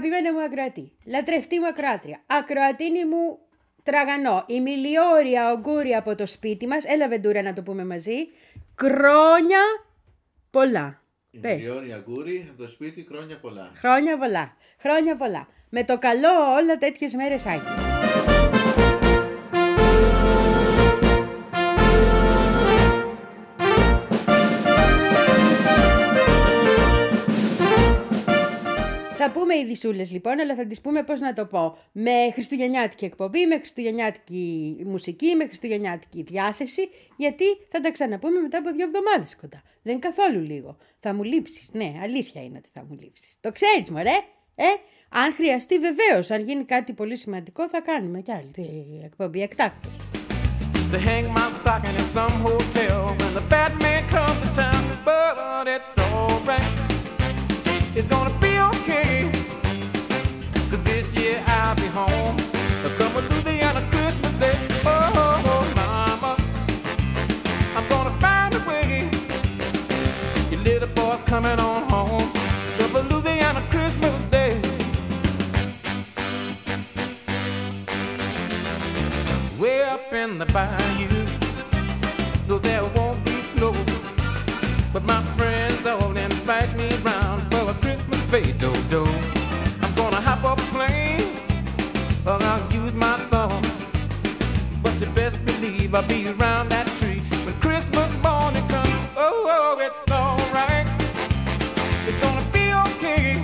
Πολύ αγαπημένη μου ακροατή, λατρευτή μου ακροάτρια, ακροατίνη μου τραγανό, η μιλιόρια ογκούρια από το σπίτι μας, έλα Βεντούρα να το πούμε μαζί, χρόνια πολλά. Η Πες. Μιλιόρια Αγκούρη από το σπίτι χρόνια πολλά. Χρόνια πολλά, χρόνια πολλά. Με το καλό όλα τέτοιες μέρες Άγιο. Θα πούμε ειδισούλε λοιπόν, αλλά θα τις πούμε πώς να το πω. Με χριστουγεννιάτικη εκπομπή, με χριστουγεννιάτικη μουσική, με χριστουγεννιάτικη διάθεση, γιατί θα τα ξαναπούμε μετά από δύο εβδομάδες κοντά. Δεν είναι καθόλου λίγο. Θα μου λείψεις. Ναι, αλήθεια είναι ότι θα μου λείψεις. Το ξέρεις, μωρέ. Ε, αν χρειαστεί βεβαίως, αν γίνει κάτι πολύ σημαντικό, θα κάνουμε κι άλλη ε, εκπομπή εκτάκτως. to hang my stocking in some hotel when the bad man comes to town. But it's alright, it's gonna be okay. I'll be home. Coming through the end of Christmas Day. Oh, mama, I'm gonna find a way. Your little boy's coming on home. The Louisiana Christmas Day. way up in the bayou. Though there won't be snow, but my friends all invite me round for a Christmas fado But you best believe I'll be around that tree when Christmas morning comes. Oh, oh it's alright. It's gonna be okay.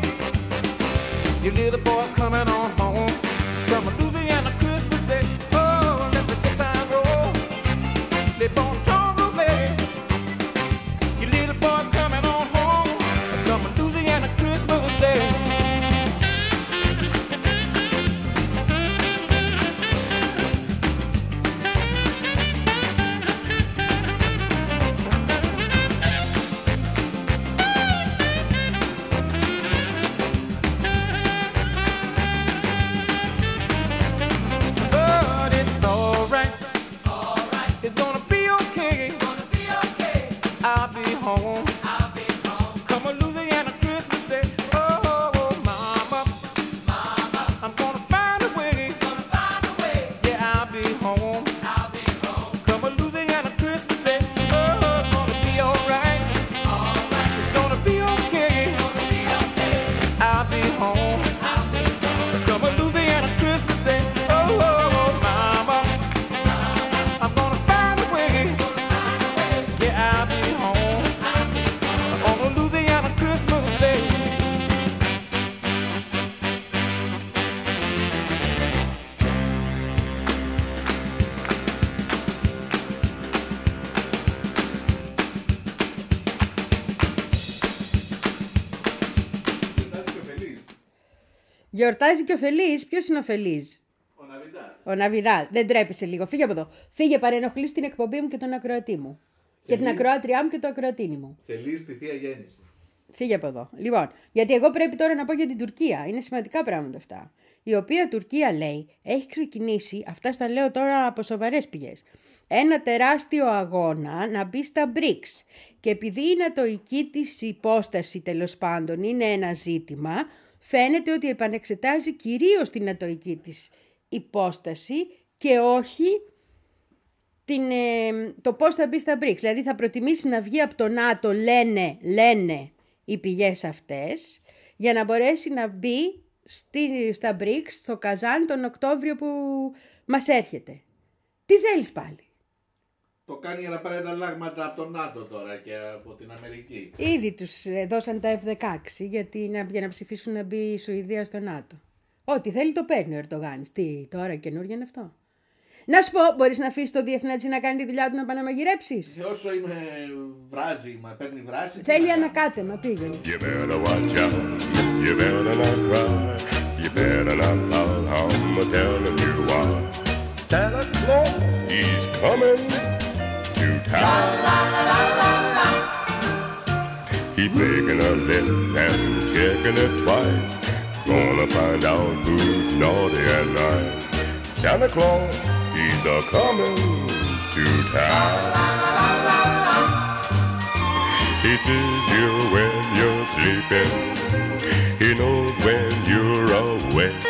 Your little boy's coming on Γιορτάζει και ο Φελής. Ποιος είναι ο Φελής; Ο Ναβιδά. Ο Ναβιδάλ. Δεν τρέπεσαι λίγο. Φύγε από εδώ. Φύγε παρενοχλείς την εκπομπή μου και τον ακροατή μου. Και την Φελής. ακροάτριά μου και το ακροατίνι μου. Θελεί στη θεία γέννηση. Φύγε από εδώ. Λοιπόν, γιατί εγώ πρέπει τώρα να πω για την Τουρκία. Είναι σημαντικά πράγματα αυτά. Η οποία Τουρκία λέει έχει ξεκινήσει, αυτά στα λέω τώρα από σοβαρές πηγές, ένα τεράστιο αγώνα να μπει στα BRICS. Και επειδή η νατοική της υπόσταση τέλος πάντων είναι ένα ζήτημα, φαίνεται ότι επανεξετάζει κυρίως την νατοική της υπόσταση και όχι την, ε, το πώς θα μπει στα BRICS. Δηλαδή θα προτιμήσει να βγει από το ΝΑΤΟ, λένε, λένε οι πηγές αυτές, για να μπορέσει να μπει στη, στα BRICS, στο Καζάν, τον Οκτώβριο που μας έρχεται. Τι θέλεις πάλι; Το κάνει για να πάρει ανταλλάγματα από τον ΝΑΤΟ τώρα και από την Αμερική. Ήδη τους ε, δώσαν τα F-16 γιατί να, για να ψηφίσουν να μπει η Σουηδία στο ΝΑΤΟ. Ό,τι θέλει το παίρνει ο Ερντογάνης. Τι, τώρα καινούργια είναι αυτό; Να σου πω, μπορείς να αφήσεις το διεθνέτσι να κάνει τη δουλειά του να πάει να μαγειρέψεις. Σε όσο είμαι βράζει, μα παίρνει βράση. τι Θέλει να κάνω. ανακάτεμα, πήγαινε. You better watch out. You better not cry. You better not pout. I'm telling you why. Santa Claus, he's coming to town. He's making a list and checking it twice. Gonna find out who's naughty and nice. Santa Claus, he's a coming to town. He sees you when you're sleeping. He knows when you're awake.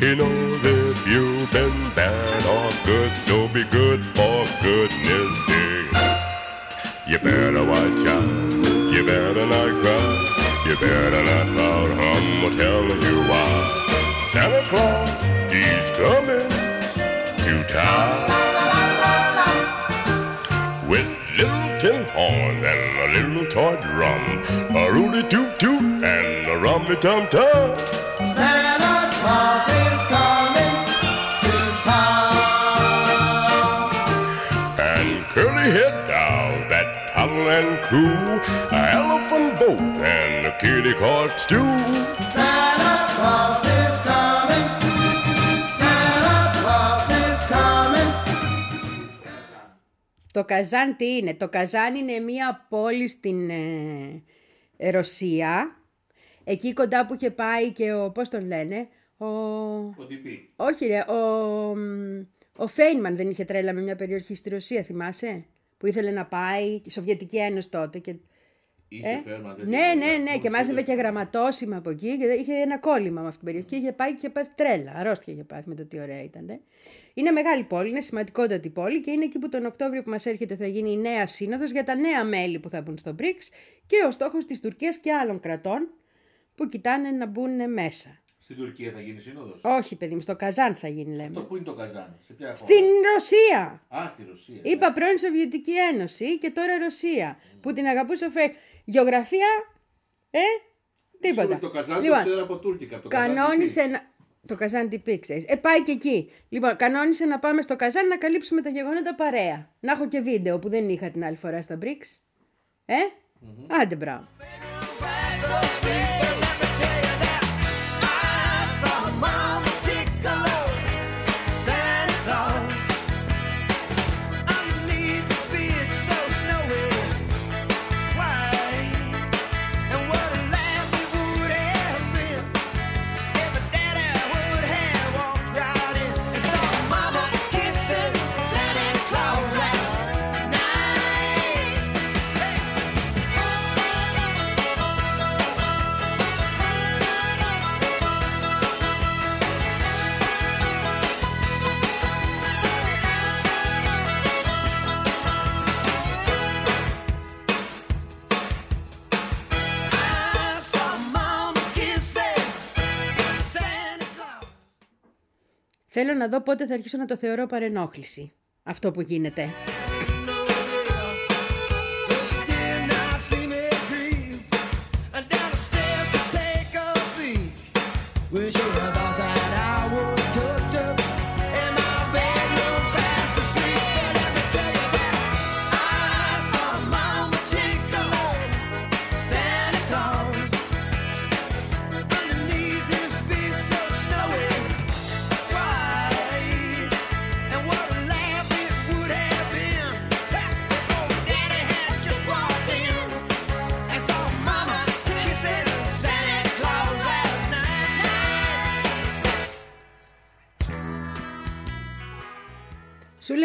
He knows you've been bad or good, so be good for goodness sake. You better watch out. You better not cry. You better not pout. I'm telling you why. Santa Claus, he's coming to town. With little tin horn and a little toy drum, a rooty toot toot and a rummy tum tum. Santa Claus is head dolls that toddle and coo, a elephant boat and a kitty caught stew. Santa Claus is coming. Santa Claus is coming. Το Καζάν τι είναι; Το Καζάν είναι μια πόλη στην ε, Ρωσία. Εκεί κοντά που είχε πάει και ο, πώς τον λένε, ο... Ο τυπή. Όχι ρε, ο, μ, ο Φέινμαν δεν είχε τρέλα με μια περιοχή στη Ρωσία, θυμάσαι; Που ήθελε να πάει, η Σοβιετική Ένωση τότε. Και... Είχε Ε, φέρμα τέτοια ναι, ναι, πράγματα. ναι, και μάζευε και γραμματόσημα από εκεί και είχε ένα κόλλημα με αυτή την περιοχή και είχε πάει και είχε πάθει τρέλα. Αρρώστια είχε πάθει με το τι ωραία ήταν. Είναι μεγάλη πόλη, είναι σημαντικότατη πόλη και είναι εκεί που τον Οκτώβριο που μας έρχεται θα γίνει η νέα σύνοδος για τα νέα μέλη που θα μπουν στο BRICS και ο στόχος της Τουρκίας και άλλων κρατών που κοιτάνε να μπουν μέσα. Στην Τουρκία θα γίνει σύνοδος; Όχι, παιδί μου, στο Καζάν θα γίνει, λέμε. Αυτό πού είναι το Καζάν, σε ποια χώρα; Στην Ρωσία! Α, στη Ρωσία. Είπα πρώην Σοβιετική Ένωση και τώρα Ρωσία. Που την αγαπούσε ο Φε... Γεωγραφία, ε, τίποτα. Σίγουρα Το Καζάν Λοιπόν, το ξέρω από τουρκικά. από Το Καζάν κανόνισε τι. να... Το Καζάν τι πει, ξέρεις. Ε, πάει και εκεί. Λοιπόν, κανόνισε να πάμε στο Καζάν να καλύψουμε τα γεγονότα παρέα. Να έχω και βίντεο που δεν είχα την άλλη φορά στα BRICS. Ε, άντε μπράβο. Θέλω να δω πότε θα αρχίσω να το θεωρώ παρενόχληση. Αυτό που γίνεται.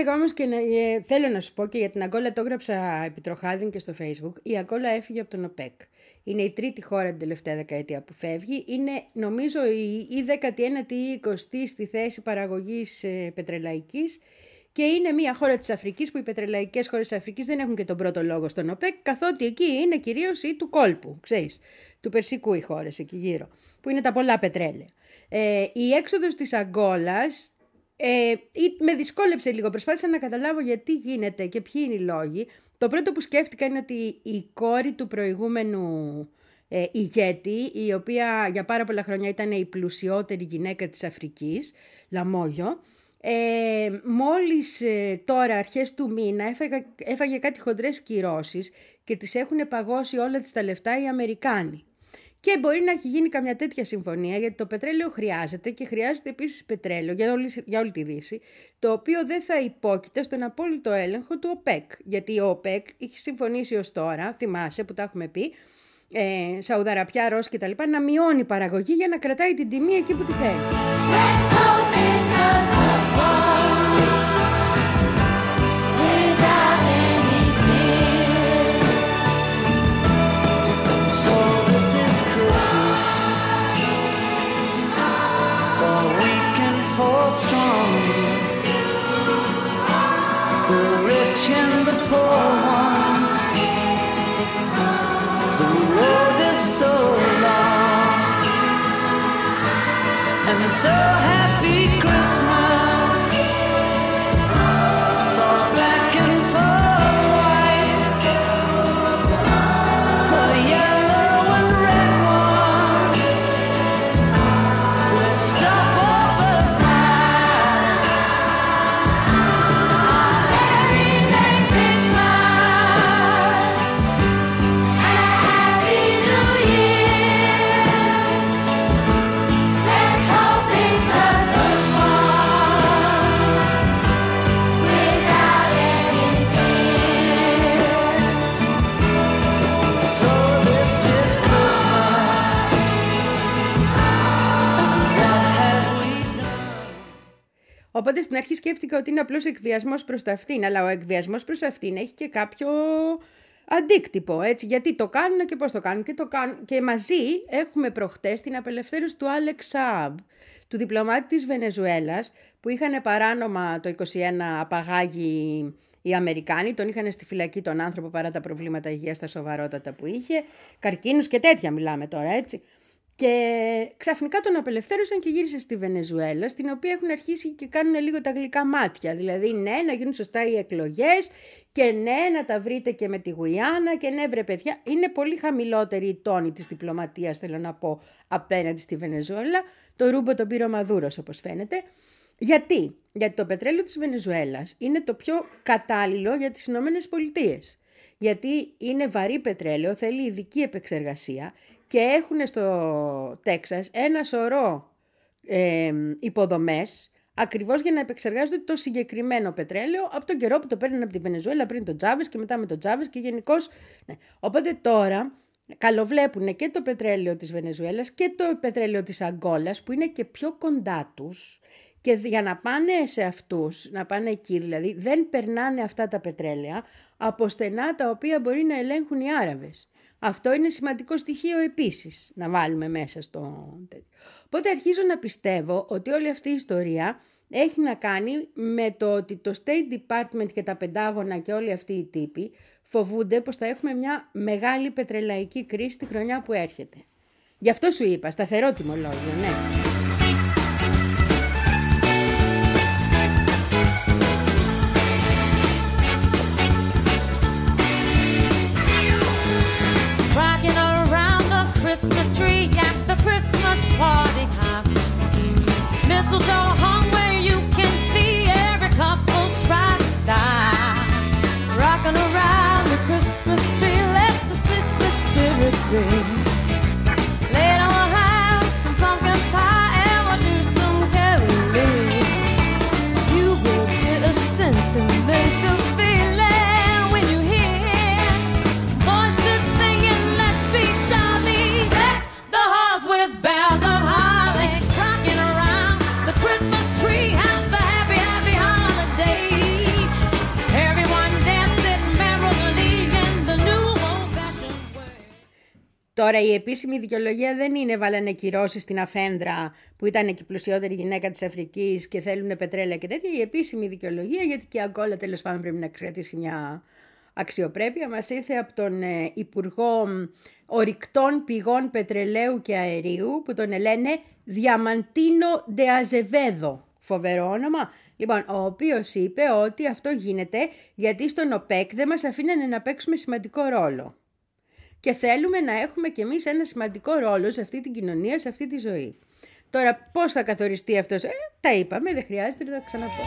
Έλεγα όμως και να, ε, θέλω να σου πω και για την Αγκόλα το έγραψα επιτροχάδιν και στο facebook. Η Αγκόλα έφυγε από τον ΟΠΕΚ. Είναι η τρίτη χώρα την τελευταία δεκαετία που φεύγει. Είναι νομίζω η, η 19η ή η 20η στη θέση παραγωγής ε, πετρελαϊκής και είναι μια χώρα της Αφρικής που οι πετρελαϊκές χώρες της Αφρικής δεν έχουν και τον πρώτο λόγο στον ΟΠΕΚ καθότι εκεί είναι κυρίως η του κόλπου, ξέρεις, του Περσικού οι χώρες εκεί γύρω, που είναι τα πολλά πετρέλαια. Ε, η έξοδος της Αγκόλας ε, ή- με δυσκόλεψε λίγο. Προσπάθησα να καταλάβω γιατί γίνεται και ποιοι είναι οι λόγοι. Το πρώτο που σκέφτηκα είναι ότι η κόρη του προηγούμενου ε, ηγέτη, η οποία για πάρα πολλά χρόνια ήταν η πλουσιότερη γυναίκα της Αφρικής, Λαμόγιο, ε, μόλις ε, τώρα αρχές του μήνα έφαγε, έφαγε κάτι χοντρές κυρώσεις και τις έχουν παγώσει όλα τις τα λεφτά οι Αμερικάνοι. Και μπορεί να έχει γίνει καμιά τέτοια συμφωνία, γιατί το πετρέλαιο χρειάζεται και χρειάζεται επίσης πετρέλαιο για όλη, για όλη τη Δύση, το οποίο δεν θα υπόκειται στον απόλυτο έλεγχο του ΟΠΕΚ. Γιατί ο ΟΠΕΚ έχει συμφωνήσει ως τώρα, θυμάσαι που τα έχουμε πει, ε, Σαουδαραπιά, Ρώσ και τα λοιπά, να μειώνει παραγωγή για να κρατάει την τιμή εκεί που τη θέλει. So Οπότε στην αρχή σκέφτηκα ότι είναι απλώς εκβιασμός προς τα αυτήν. Αλλά ο εκβιασμός προς αυτήν έχει και κάποιο αντίκτυπο. Έτσι, γιατί το κάνουν και πώς το κάνουν. Και, το κάνουν. και μαζί έχουμε προχτές την απελευθέρωση του Άλεξ Σάμπ, του διπλωμάτη της Βενεζουέλας, που είχαν παράνομα το 21 απαγάγει οι Αμερικάνοι. Τον είχαν στη φυλακή τον άνθρωπο παρά τα προβλήματα υγείας τα σοβαρότατα που είχε. Καρκίνους και τέτοια μιλάμε τώρα, έτσι. Και ξαφνικά τον απελευθέρωσαν και γύρισε στη Βενεζουέλα, στην οποία έχουν αρχίσει και κάνουν λίγο τα γλυκά μάτια. Δηλαδή, ναι, να γίνουν σωστά οι εκλογές και ναι, να τα βρείτε και με τη Γουιάννα και ναι, βρε παιδιά. Είναι πολύ χαμηλότερη η τόνη της διπλωματίας, θέλω να πω, απέναντι στη Βενεζουέλα. Το ρούμπο τον πήρε ο Μαδούρος, όπως φαίνεται. Γιατί; Γιατί το πετρέλαιο της Βενεζουέλας είναι το πιο κατάλληλο για τις Ηνωμένες Πολιτείες. Γιατί είναι βαρύ πετρέλαιο, θέλει ειδική επεξεργασία και έχουν στο Τέξας ένα σωρό ε, υποδομές ακριβώς για να επεξεργάζονται το συγκεκριμένο πετρέλαιο από τον καιρό που το παίρνουν από τη Βενεζουέλα πριν τον Τζάβες και μετά με τον Τζάβες και γενικώς. Ναι. Οπότε τώρα καλοβλέπουν και το πετρέλαιο της Βενεζουέλας και το πετρέλαιο της Αγκόλας που είναι και πιο κοντά τους και για να πάνε σε αυτούς, να πάνε εκεί δηλαδή, δεν περνάνε αυτά τα πετρέλαια από στενά τα οποία μπορεί να ελέγχουν οι Άραβες. Αυτό είναι σημαντικό στοιχείο επίσης να βάλουμε μέσα στο τέτοιο. Οπότε αρχίζω να πιστεύω ότι όλη αυτή η ιστορία έχει να κάνει με το ότι το State Department και τα Πεντάγωνα και όλοι αυτοί οι τύποι φοβούνται πως θα έχουμε μια μεγάλη πετρελαϊκή κρίση τη χρονιά που έρχεται. Γι' αυτό σου είπα, σταθερό τιμολόγιο, ναι. Mistletoe Τώρα η επίσημη δικαιολογία δεν είναι βάλανε κυρώσεις στην Αφέντρα που ήταν και η πλουσιότερη γυναίκα της Αφρικής και θέλουν πετρέλαια και τέτοια. Η επίσημη δικαιολογία, γιατί και η Αγκόλα τέλος πάντων πρέπει να κρατήσει μια αξιοπρέπεια, μας ήρθε από τον ε, Υπουργό μ, Ορυκτών Πηγών Πετρελαίου και Αερίου που τον λένε Διαμαντίνο Ντε Αζεβέδο. Φοβερό όνομα. Λοιπόν, ο οποίος είπε ότι αυτό γίνεται γιατί στον ΟΠΕΚ δεν μας αφήνανε να παίξουμε σημαντικό ρόλο και θέλουμε να έχουμε κι εμείς ένα σημαντικό ρόλο σε αυτή την κοινωνία, σε αυτή τη ζωή. Τώρα πώς θα καθοριστεί αυτός, ε, τα είπαμε, δεν χρειάζεται να τα ξαναπώ.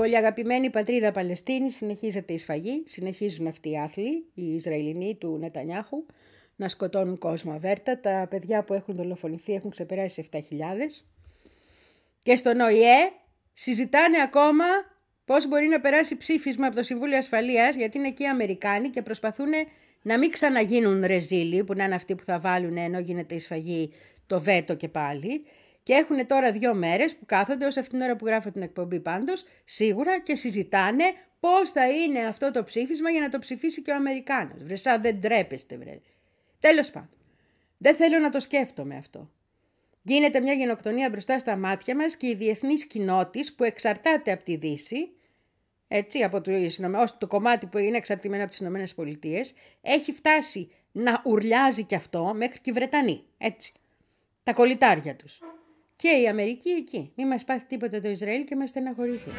Πολύ αγαπημένη πατρίδα Παλαιστίνη συνεχίζεται η σφαγή, συνεχίζουν αυτοί οι άθλοι, οι Ισραηλινοί του Νετανιάχου, να σκοτώνουν κόσμο αβέρτα. Τα παιδιά που έχουν δολοφονηθεί έχουν ξεπεράσει 7.000. Και στον ΟΗΕ συζητάνε ακόμα πώς μπορεί να περάσει ψήφισμα από το Συμβούλιο Ασφαλείας, γιατί είναι εκεί οι Αμερικάνοι και προσπαθούν να μην ξαναγίνουν ρεζίλοι, που να είναι αυτοί που θα βάλουν ενώ γίνεται η σφαγή το βέτο και πάλι. Και Και έχουν τώρα δύο μέρες που κάθονται ως αυτήν την ώρα που γράφω την εκπομπή πάντως, σίγουρα και συζητάνε πώς θα είναι αυτό το ψήφισμα για να το ψηφίσει και ο Αμερικάνος. Βρε σαν δεν τρέπεστε βρε. Τέλος πάντων. Δεν θέλω να το σκέφτομαι αυτό. Γίνεται μια γενοκτονία μπροστά στα μάτια μας και η διεθνής κοινότης που εξαρτάται από τη Δύση, έτσι, από το, ως το κομμάτι που είναι εξαρτημένο από τις Ηνωμένες Πολιτείες, έχει φτάσει να ουρλιάζει και αυτό μέχρι και οι Βρετανοί, έτσι. Τα κολλητάρια τους και η Αμερική εκεί. Μη μας πάθει τίποτα το Ισραήλ και μας στεναχωρήθει.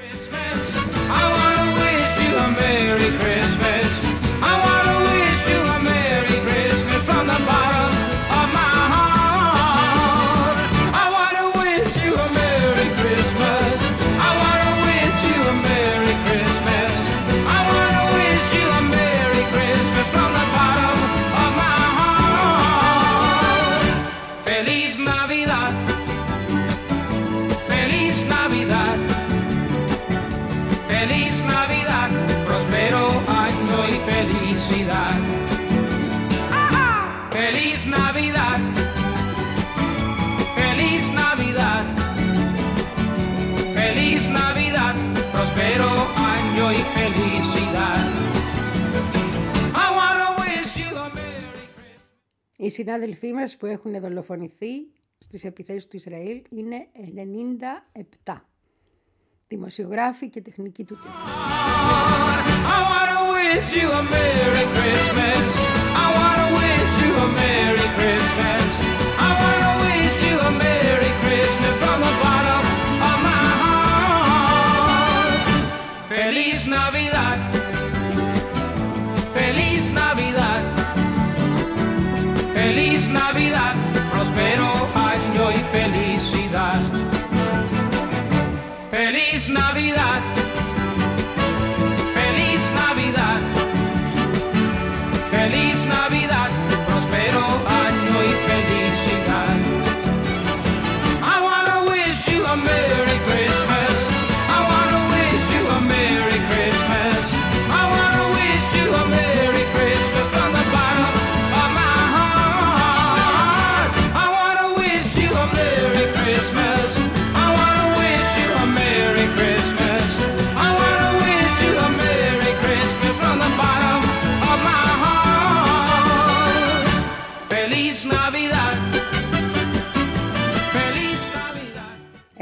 Οι συνάδελφοί μας που έχουν δολοφονηθεί στις επιθέσεις του Ισραήλ είναι 97. Δημοσιογράφοι και τεχνικοί του τύπου. I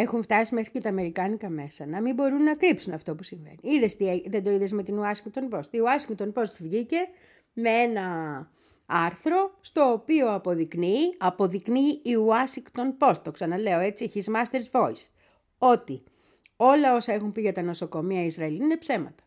Έχουν φτάσει μέχρι και τα Αμερικάνικα μέσα να μην μπορούν να κρύψουν αυτό που συμβαίνει. Είδες τι, έ- δεν το είδες με την Washington Post. Η Washington Post βγήκε με ένα άρθρο στο οποίο αποδεικνύει, αποδεικνύει η Washington Post, το ξαναλέω έτσι, his master's voice, ότι όλα όσα έχουν πει για τα νοσοκομεία Ισραήλ είναι ψέματα.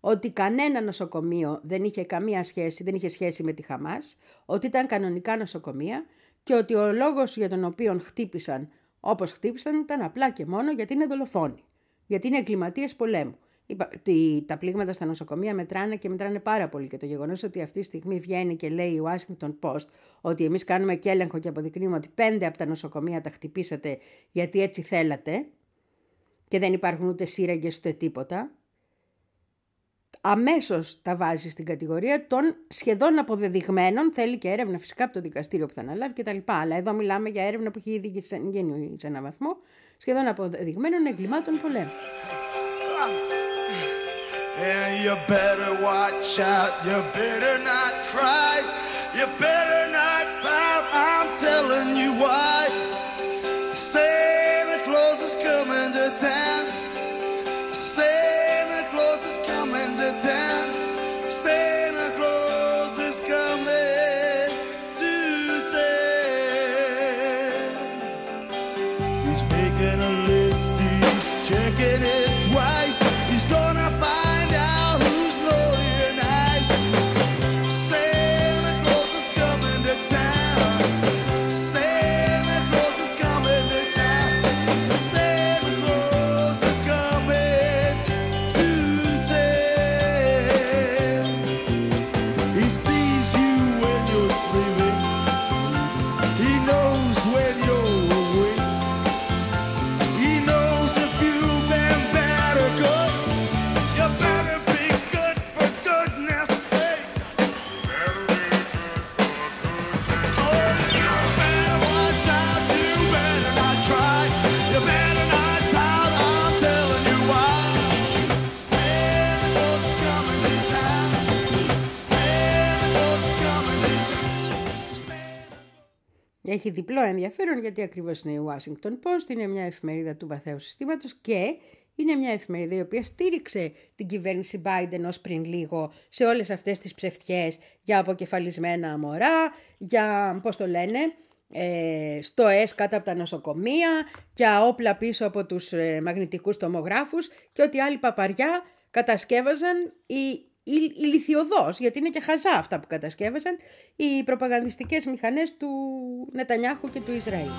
Ότι κανένα νοσοκομείο δεν είχε καμία σχέση, δεν είχε σχέση με τη Χαμάς, ότι ήταν κανονικά νοσοκομεία και ότι ο λόγος για τον οποίο χτύπησαν όπως χτύπησαν ήταν απλά και μόνο γιατί είναι δολοφόνοι. Γιατί είναι εγκληματίες πολέμου. Είπα, ότι τα πλήγματα στα νοσοκομεία μετράνε και μετράνε πάρα πολύ. Και το γεγονός ότι αυτή τη στιγμή βγαίνει και λέει η Washington Post ότι εμείς κάνουμε και έλεγχο και αποδεικνύουμε ότι πέντε από τα νοσοκομεία τα χτυπήσατε γιατί έτσι θέλατε και δεν υπάρχουν ούτε σύραγγες ούτε τίποτα. Αμέσως τα βάζει στην κατηγορία των σχεδόν αποδεδειγμένων. Θέλει και έρευνα φυσικά από το δικαστήριο που θα αναλάβει κτλ. Αλλά εδώ μιλάμε για έρευνα που έχει ήδη γίνει σε έναν βαθμό σχεδόν αποδεδειγμένων εγκλημάτων πολέμου. And you better watch out, you better not cry, you better not pout, I'm telling you why. Έχει διπλό ενδιαφέρον γιατί ακριβώς είναι η Washington Post, είναι μια εφημερίδα του βαθαίου συστήματος και είναι μια εφημερίδα η οποία στήριξε την κυβέρνηση Biden ως πριν λίγο σε όλες αυτές τις ψευτιές για αποκεφαλισμένα μωρά, για, πώς το λένε, ε, στο ΕΣ κάτω από τα νοσοκομεία, για όπλα πίσω από τους ε, μαγνητικούς τομογράφους και ό,τι άλλη παπαριά κατασκεύαζαν οι, οι, οι λιθιοδός, γιατί είναι και χαζά αυτά που κατασκεύαζαν, οι προπαγανδιστικές μηχανές του Νετανιάχου και του Ισραήλ.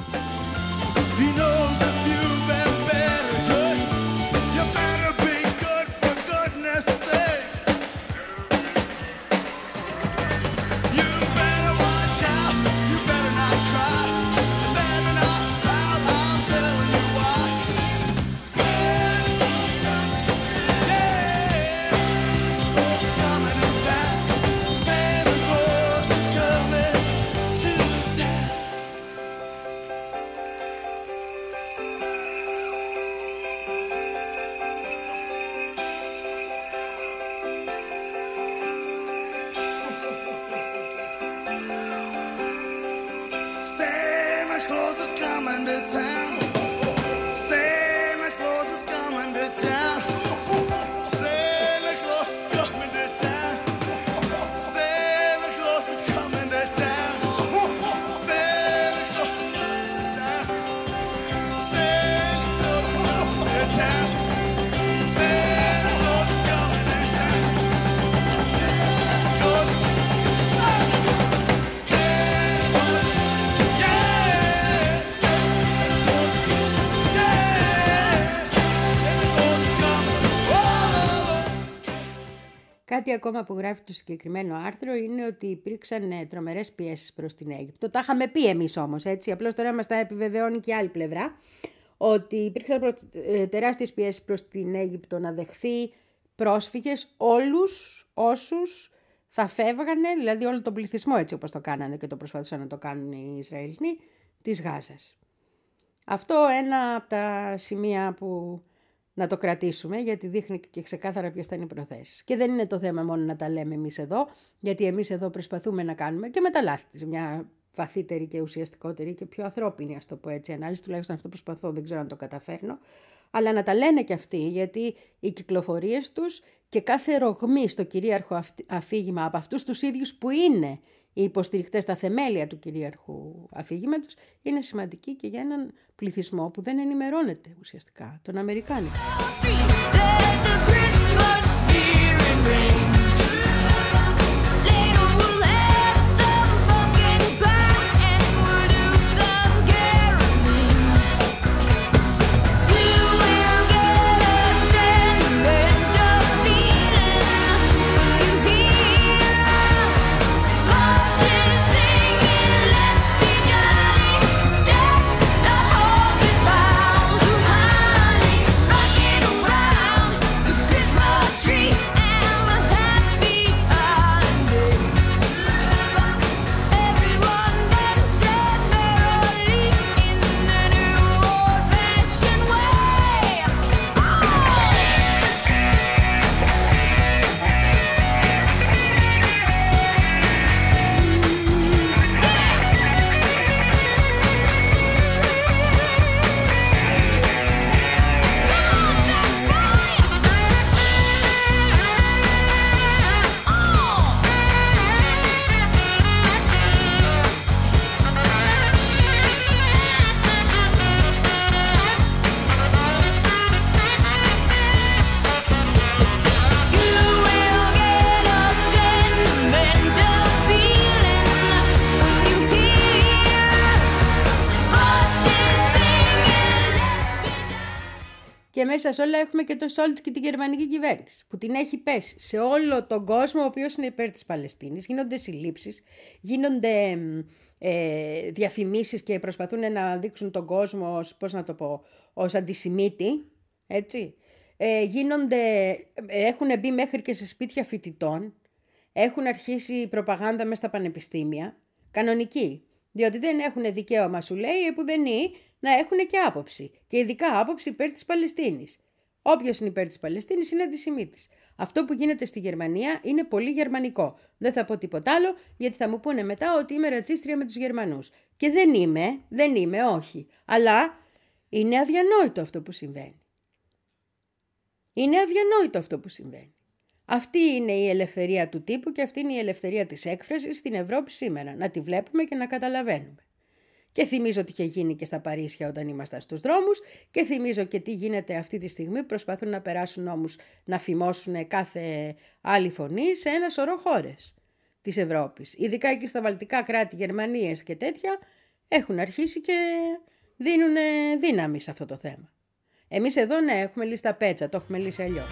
closest coming to town. Κάτι ακόμα που γράφει το συγκεκριμένο άρθρο είναι ότι υπήρξαν ε, τρομερές πιέσεις προς την Αίγυπτο. Τα είχαμε πει εμείς όμως, έτσι. Απλώς τώρα μας τα επιβεβαιώνει και η άλλη πλευρά. Ότι υπήρξαν προ- ε, τεράστιες πιέσεις προς την Αίγυπτο να δεχθεί πρόσφυγες όλους όσους θα φεύγανε, δηλαδή όλο τον πληθυσμό έτσι όπως το κάνανε και το προσπαθούσαν να το κάνουν οι Ισραηλινοί, της Γάζας. Αυτό ένα από τα σημεία που να το κρατήσουμε, γιατί δείχνει και ξεκάθαρα ποιες θα είναι οι προθέσεις. Και δεν είναι το θέμα μόνο να τα λέμε εμείς εδώ, γιατί εμείς εδώ προσπαθούμε να κάνουμε και με τα λάθη της μια βαθύτερη και ουσιαστικότερη και πιο ανθρώπινη, ας το πω έτσι, ανάλυση. Τουλάχιστον αυτό προσπαθώ, δεν ξέρω αν το καταφέρνω. Αλλά να τα λένε και αυτοί, γιατί οι κυκλοφορίες τους και κάθε ρογμή στο κυρίαρχο αυτ- αφήγημα από αυτούς τους ίδιους που είναι οι υποστηρικτές στα θεμέλια του κυρίαρχου αφήγηματος είναι σημαντική και για έναν πληθυσμό που δεν ενημερώνεται ουσιαστικά, τον Αμερικάνικο. Μέσα σε όλα έχουμε και το Σόλτς και την γερμανική κυβέρνηση που την έχει πέσει σε όλο τον κόσμο ο οποίος είναι υπέρ της Παλαιστίνης. Γίνονται συλλήψεις, γίνονται μ, ε, διαφημίσεις και προσπαθούν να δείξουν τον κόσμο ως, πώς να το πω, ως αντισημίτη, έτσι. Ε, γίνονται, έχουν μπει μέχρι και σε σπίτια φοιτητών, έχουν αρχίσει προπαγάνδα μέσα στα πανεπιστήμια, κανονική. Διότι δεν έχουν δικαίωμα, σου λέει, που δεν είναι, να έχουν και άποψη. Και ειδικά άποψη υπέρ της Παλαιστίνης. Όποιος είναι υπέρ της Παλαιστίνης είναι αντισημίτης. Αυτό που γίνεται στη Γερμανία είναι πολύ γερμανικό. Δεν θα πω τίποτα άλλο, γιατί θα μου πούνε μετά ότι είμαι ρατσίστρια με τους Γερμανούς. Και δεν είμαι, δεν είμαι, όχι. Αλλά είναι αδιανόητο αυτό που συμβαίνει. Είναι αδιανόητο αυτό που συμβαίνει. Αυτή είναι η ελευθερία του τύπου και αυτή είναι η ελευθερία της έκφρασης στην Ευρώπη σήμερα. Να τη βλέπουμε και να καταλαβαίνουμε. Και θυμίζω τι είχε γίνει και στα Παρίσια όταν ήμασταν στους δρόμους και θυμίζω και τι γίνεται αυτή τη στιγμή. Προσπαθούν να περάσουν νόμους να φημώσουν κάθε άλλη φωνή σε ένα σωρό χώρες της Ευρώπης. Ειδικά εκεί στα βαλτικά κράτη, Γερμανίες και τέτοια έχουν αρχίσει και δίνουν δύναμη σε αυτό το θέμα. Εμείς εδώ ναι έχουμε λύσει τα πέτσα, το έχουμε λύσει αλλιώς.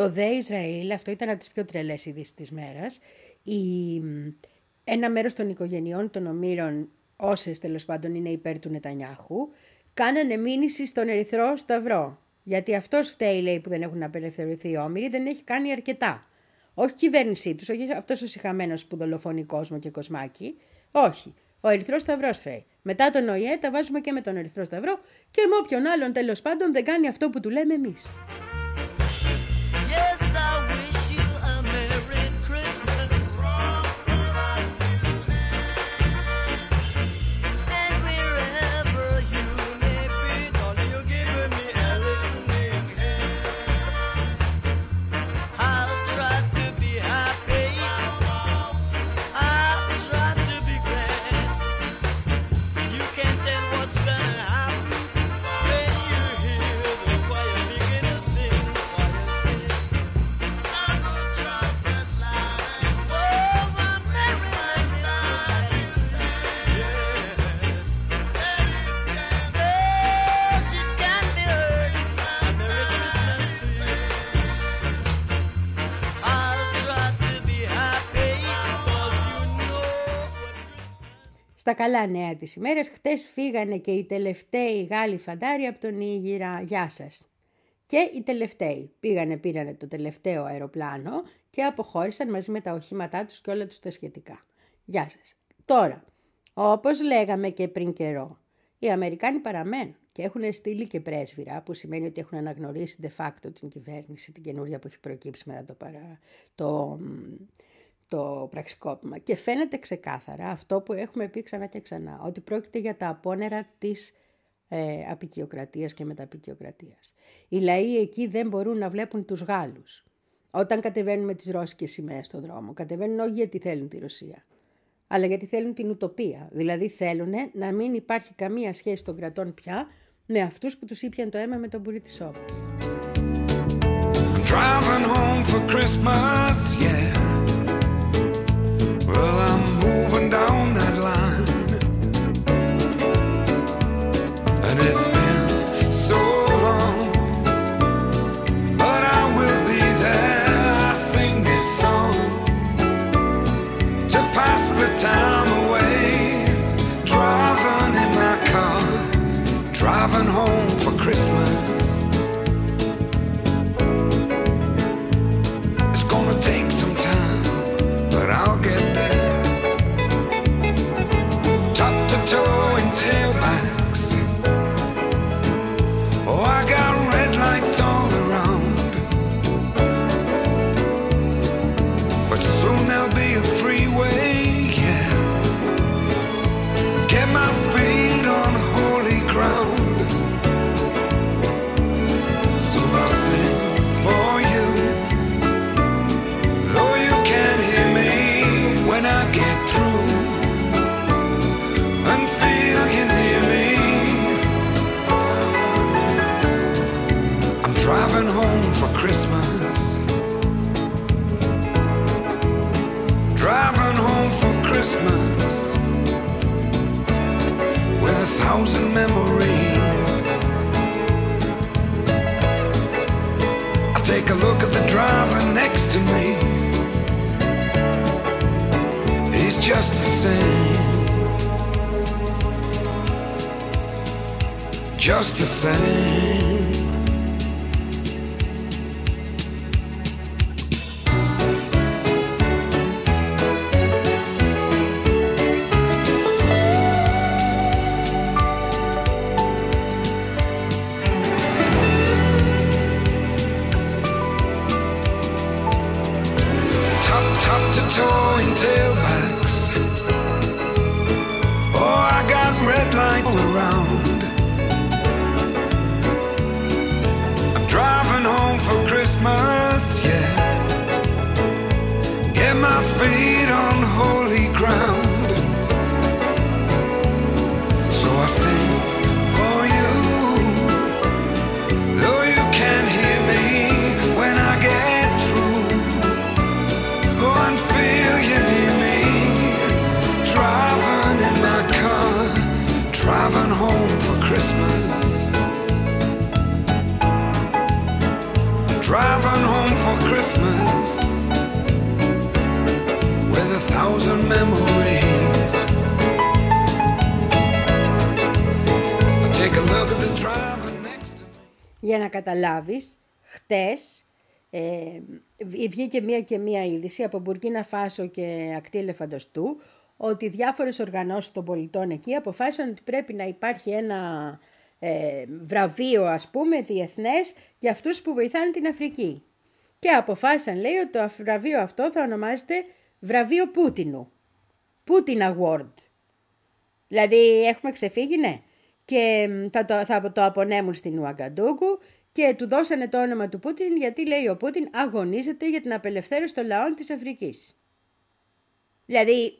Στο ΔΕ Ισραήλ, αυτό ήταν από τις πιο τρελές ειδήσεις της μέρας, η, ένα μέρος των οικογενειών των ομήρων, όσες τέλος πάντων είναι υπέρ του Νετανιάχου, κάνανε μήνυση στον Ερυθρό Σταυρό. Γιατί αυτός φταίει, λέει, που δεν έχουν απελευθερωθεί οι όμοιροι, δεν έχει κάνει αρκετά. Όχι η κυβέρνησή τους, όχι αυτός ο συχαμένος που δολοφονεί κόσμο και κοσμάκι. Όχι. Ο Ερυθρός Σταυρός φταίει. Μετά τον ΟΗΕ τα βάζουμε και με τον Ερυθρό Σταυρό και με όποιον άλλον τέλος πάντων δεν κάνει αυτό που του λέμε εμείς. Καλά νέα της ημέρας, χτες φύγανε και οι τελευταίοι Γάλλοι φαντάροι από τον Ήγηρα. Γεια σας. Και οι τελευταίοι πήγανε, πήρανε το τελευταίο αεροπλάνο και αποχώρησαν μαζί με τα οχήματά τους και όλα τους τα σχετικά. Γεια σας. Τώρα, όπως λέγαμε και πριν καιρό, οι Αμερικάνοι παραμένουν και έχουν στείλει και πρέσβυρα, που σημαίνει ότι έχουν αναγνωρίσει de facto την κυβέρνηση, την καινούρια που έχει προκύψει μετά το, παρα... το, μ, το πραξικόπημα. Και φαίνεται ξεκάθαρα αυτό που έχουμε πει ξανά και ξανά, ότι πρόκειται για τα απόνερα της ε, απεικιοκρατίας και μεταπικιοκρατίας. Οι λαοί εκεί δεν μπορούν να βλέπουν τους Γάλλους. Όταν κατεβαίνουν με τις ρώσικες σημαίες στον δρόμο, κατεβαίνουν όχι γιατί θέλουν τη Ρωσία, αλλά γιατί θέλουν την ουτοπία. Δηλαδή θέλουν να μην υπάρχει καμία σχέση των κρατών πια με αυτούς που τους ήπιαν το αίμα με τον πουρί της όπλας. Driving home for Christmas, yeah. Well, I'm moving down that Christmas with a thousand memories. I take a look at the driver next to me. Για να καταλάβεις, χτες ε, βγ- βγήκε μία και μία είδηση από Μπουρκίνα Φάσο και ακτή Ελεφαντοστού ότι διάφορες οργανώσεις των πολιτών εκεί αποφάσισαν ότι πρέπει να υπάρχει ένα ε, βραβείο ας πούμε διεθνές για αυτούς που βοηθάνε την Αφρική. Και αποφάσισαν λέει ότι το βραβείο αυτό θα ονομάζεται βραβείο Πούτινου. Πούτιν Award. Δηλαδή έχουμε ξεφύγει, ναι. Και μ, θα το, θα το απονέμουν στην Ουαγκαντούκου και του δώσανε το όνομα του Πούτιν γιατί λέει ο Πούτιν αγωνίζεται για την απελευθέρωση των λαών της Αφρικής. Δηλαδή,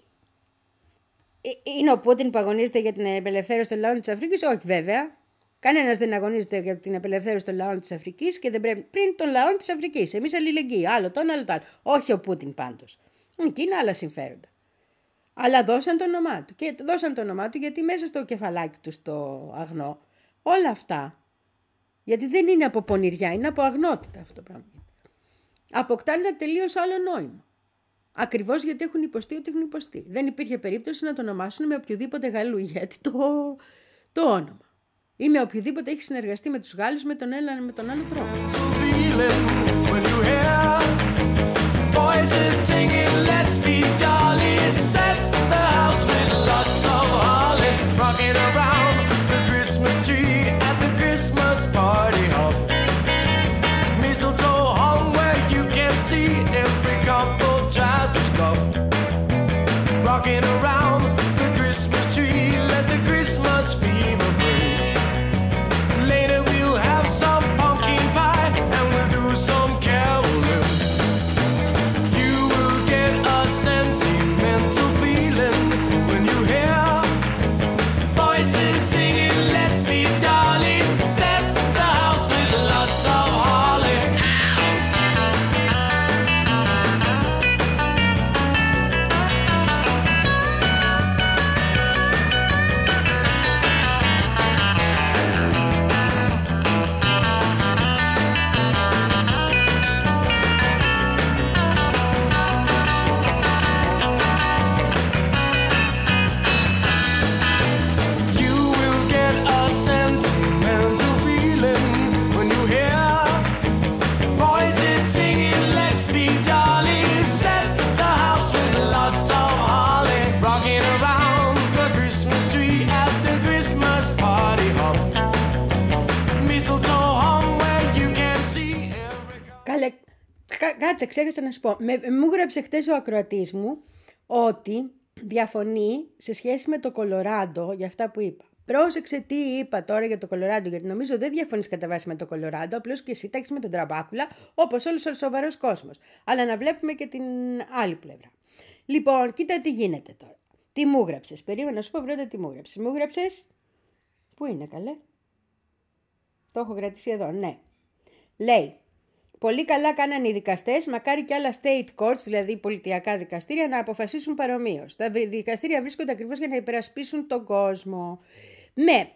ε, είναι ο Πούτιν που αγωνίζεται για την απελευθέρωση των λαών της Αφρικής; Όχι βέβαια. Κανένας δεν αγωνίζεται για την απελευθέρωση των λαών της Αφρικής και δεν πρέπει πριν των λαών της Αφρικής. Εμείς αλληλεγγύη. Άλλο το ένα, άλλο το άλλο. Όχι ο Πούτιν πάντως. Εκεί είναι άλλα συμφέροντα. Αλλά δώσαν το όνομά του. Και δώσαν το όνομά του γιατί μέσα στο κεφαλάκι του στο αγνό όλα αυτά. Γιατί δεν είναι από πονηριά, είναι από αγνότητα αυτό το πράγμα. Αποκτάνε ένα τελείως άλλο νόημα. Ακριβώς γιατί έχουν υποστεί ότι έχουν υποστεί. Δεν υπήρχε περίπτωση να το ονομάσουν με οποιοδήποτε Γαλλού ηγέτη το, το όνομα. Ή με οποιοδήποτε έχει συνεργαστεί με τους Γάλλους με τον ένα με τον άλλο τρόπο. feeling when you hear voices singing, let's be κάτσε, ξέχασα να σου πω. Με, μου γράψε χτες ο ακροατής μου ότι διαφωνεί σε σχέση με το Κολοράντο για αυτά που είπα. Πρόσεξε τι είπα τώρα για το Κολοράντο, γιατί νομίζω δεν διαφωνείς κατά βάση με το Κολοράντο, απλώς και εσύ τα έχεις με τον Τραμπάκουλα, όπως όλος ο σοβαρός κόσμος. Αλλά να βλέπουμε και την άλλη πλευρά. Λοιπόν, κοίτα τι γίνεται τώρα. Τι μου γράψες; Περίμενα να σου πω πρώτα τι μου γράψες. Μου γράψε. Πού είναι, καλέ; Το έχω κρατήσει εδώ, ναι. Λέει, Πολύ καλά κάνανε οι δικαστές, μακάρι και άλλα state courts, δηλαδή πολιτιακά δικαστήρια, να αποφασίσουν παρομοίως. Τα βρυ- δικαστήρια βρίσκονται ακριβώς για να υπερασπίσουν τον κόσμο. Ναι,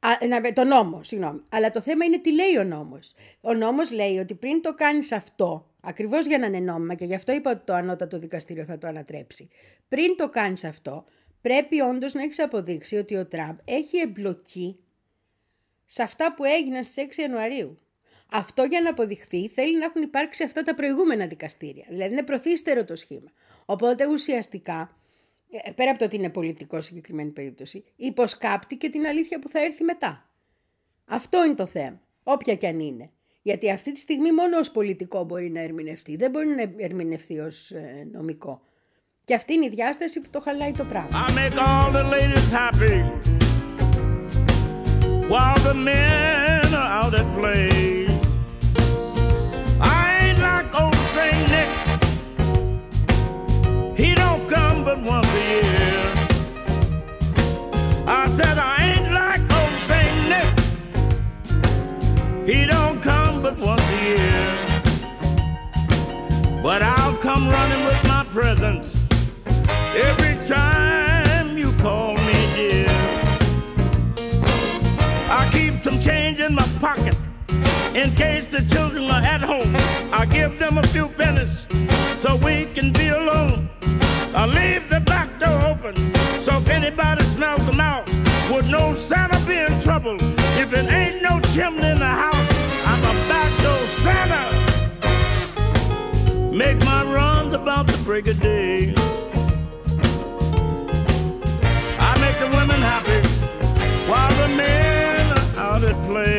Α, να, το νόμο, συγγνώμη. Αλλά το θέμα είναι τι λέει ο νόμος. Ο νόμος λέει ότι πριν το κάνεις αυτό, ακριβώς για να είναι νόμιμα και γι' αυτό είπα ότι το ανώτατο δικαστήριο θα το ανατρέψει. Πριν το κάνεις αυτό, πρέπει όντως να έχεις αποδείξει ότι ο Τραμπ έχει εμπλοκή σε αυτά που έγιναν στις 6 Ιανουαρίου. Αυτό για να αποδειχθεί θέλει να έχουν υπάρξει αυτά τα προηγούμενα δικαστήρια. Δηλαδή είναι προθύστερο το σχήμα. Οπότε ουσιαστικά, ε, πέρα από το ότι είναι πολιτικό σε συγκεκριμένη περίπτωση, υποσκάπτει και την αλήθεια που θα έρθει μετά. Αυτό είναι το θέμα, όποια κι αν είναι. Γιατί αυτή τη στιγμή μόνο ως πολιτικό μπορεί να ερμηνευτεί, δεν μπορεί να ερμηνευτεί ως ε, νομικό. Και αυτή είναι η διάσταση που το χαλάει το πράγμα. I make all the ladies happy while the men are out at play. I said I ain't like old Saint Nick. He don't come but once a year. But I'll come running with my presents every time you call me dear. I keep some change in my pocket in case the children are at home. I give them a few pennies so we can be alone. I leave the back door open so if anybody smells a mouse would know Santa be in trouble. If it ain't no chimney in the house, I'm a back Santa. Make my runs about the break of day. I make the women happy while the men are out at play.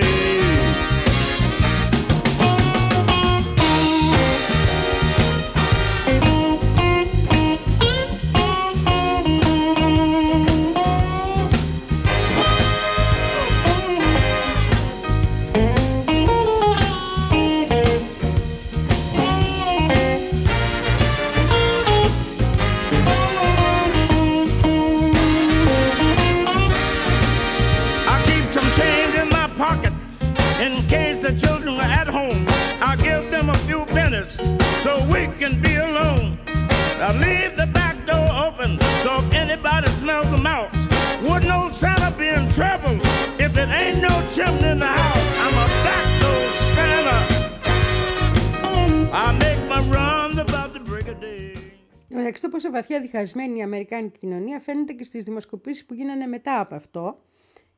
Εντάξει, το πόσο βαθιά διχασμένη η Αμερικάνικη κοινωνία φαίνεται και στις δημοσκοπήσεις που γίνανε μετά από αυτό,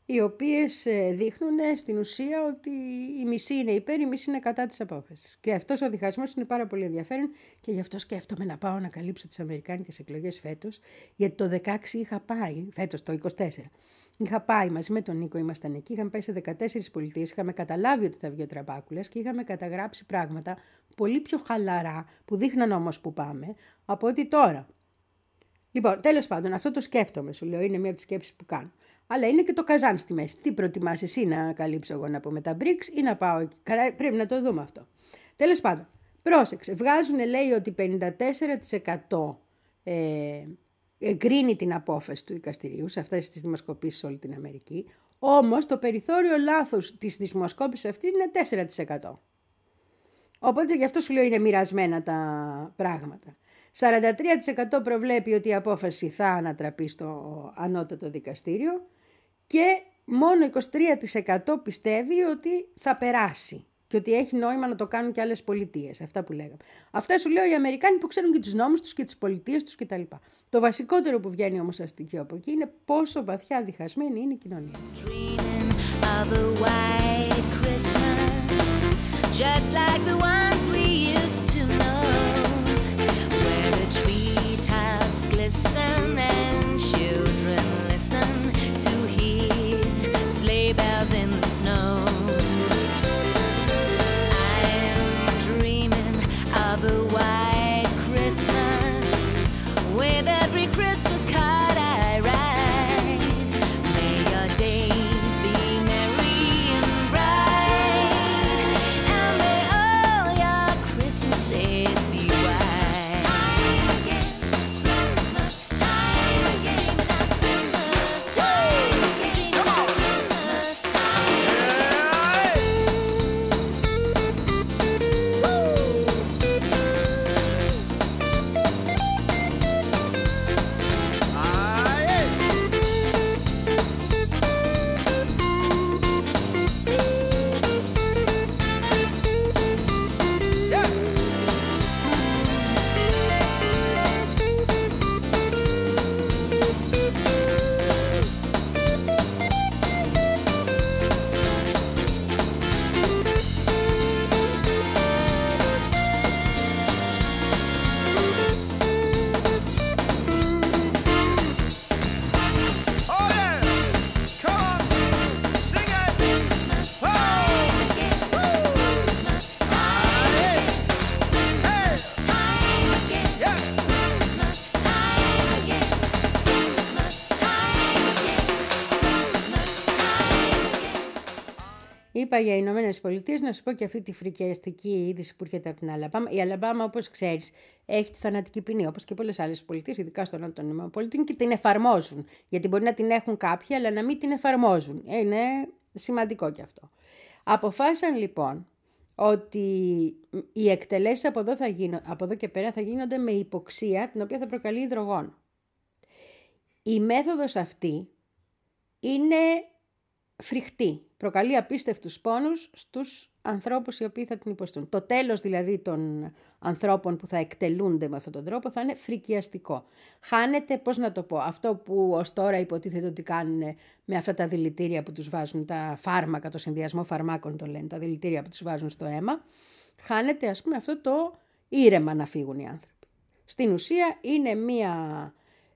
οι οποίες ε, δείχνουν ε, στην ουσία ότι η μισή είναι υπέρ, η μισή είναι κατά της απόφασης. Και αυτός ο διχασμός είναι πάρα πολύ ενδιαφέρον και γι' αυτό σκέφτομαι να πάω να καλύψω τις Αμερικάνικες εκλογές φέτος, γιατί το 16 είχα πάει, φέτος το 24, είχα πάει μαζί με τον Νίκο, ήμασταν εκεί, είχαμε πάει σε 14 πολιτείες, είχαμε καταλάβει ότι θα βγει ο Τραμπάκουλας και είχαμε καταγράψει πράγματα πολύ πιο χαλαρά, που δείχναν όμως που πάμε, από ότι τώρα. Λοιπόν, τέλος πάντων, αυτό το σκέφτομαι, σου λέω, είναι μία από τις σκέψεις που κάνω. Αλλά είναι και το καζάν στη μέση. Τι προτιμάς εσύ να καλύψω εγώ να πω με τα BRICS ή να πάω εκεί; Καλά, πρέπει να το δούμε αυτό. Τέλος πάντων, πρόσεξε. Βγάζουν, λέει, ότι 54% ε, εγκρίνει την απόφαση του δικαστηρίου σε αυτές τις δημοσκοπήσεις σε όλη την Αμερική. Όμως το περιθώριο λάθος της δημοσκόπησης αυτή είναι 4%. Οπότε γι' αυτό σου λέω είναι μοιρασμένα τα πράγματα. 43% προβλέπει ότι η απόφαση θα ανατραπεί στο ανώτατο δικαστήριο και μόνο 23% πιστεύει ότι θα περάσει και ότι έχει νόημα να το κάνουν και άλλες πολιτείες, αυτά που λέγαμε. Αυτά σου λέω οι Αμερικάνοι που ξέρουν και τους νόμους τους και τις πολιτείες τους κτλ. Το βασικότερο που βγαίνει όμως σαν στοιχείο από εκεί είναι πόσο βαθιά διχασμένη είναι η κοινωνία. of a white Christmas, just like the ones Είπα για οι Ηνωμένες Πολιτείες να σου πω και αυτή τη φρικιαστική είδηση που έρχεται από την Αλαμπάμα. Η Αλαμπάμα, όπως ξέρεις, έχει τη θανατική ποινή, όπως και πολλές άλλες πολιτείες, ειδικά στον Νότο των ΗΠΑ, και την εφαρμόζουν. Γιατί μπορεί να την έχουν κάποιοι, αλλά να μην την εφαρμόζουν. Ε, Είναι σημαντικό κι αυτό. Αποφάσισαν λοιπόν ότι οι εκτελέσεις από εδώ, θα γίνω, από εδώ και πέρα θα γίνονται με υποξία την οποία θα προκαλεί υδρογόνο. Η μέθοδος αυτή είναι φρικτή. Προκαλεί απίστευτους πόνους στους ανθρώπους οι οποίοι θα την υποστούν. Το τέλος δηλαδή των ανθρώπων που θα εκτελούνται με αυτόν τον τρόπο θα είναι φρικιαστικό. Χάνεται, πώς να το πω, αυτό που ως τώρα υποτίθεται ότι κάνουν με αυτά τα δηλητήρια που τους βάζουν, τα φάρμακα, το συνδυασμό φαρμάκων το λένε, τα δηλητήρια που τους βάζουν στο αίμα, χάνεται ας πούμε αυτό το ήρεμα να φύγουν οι άνθρωποι. Στην ουσία είναι μία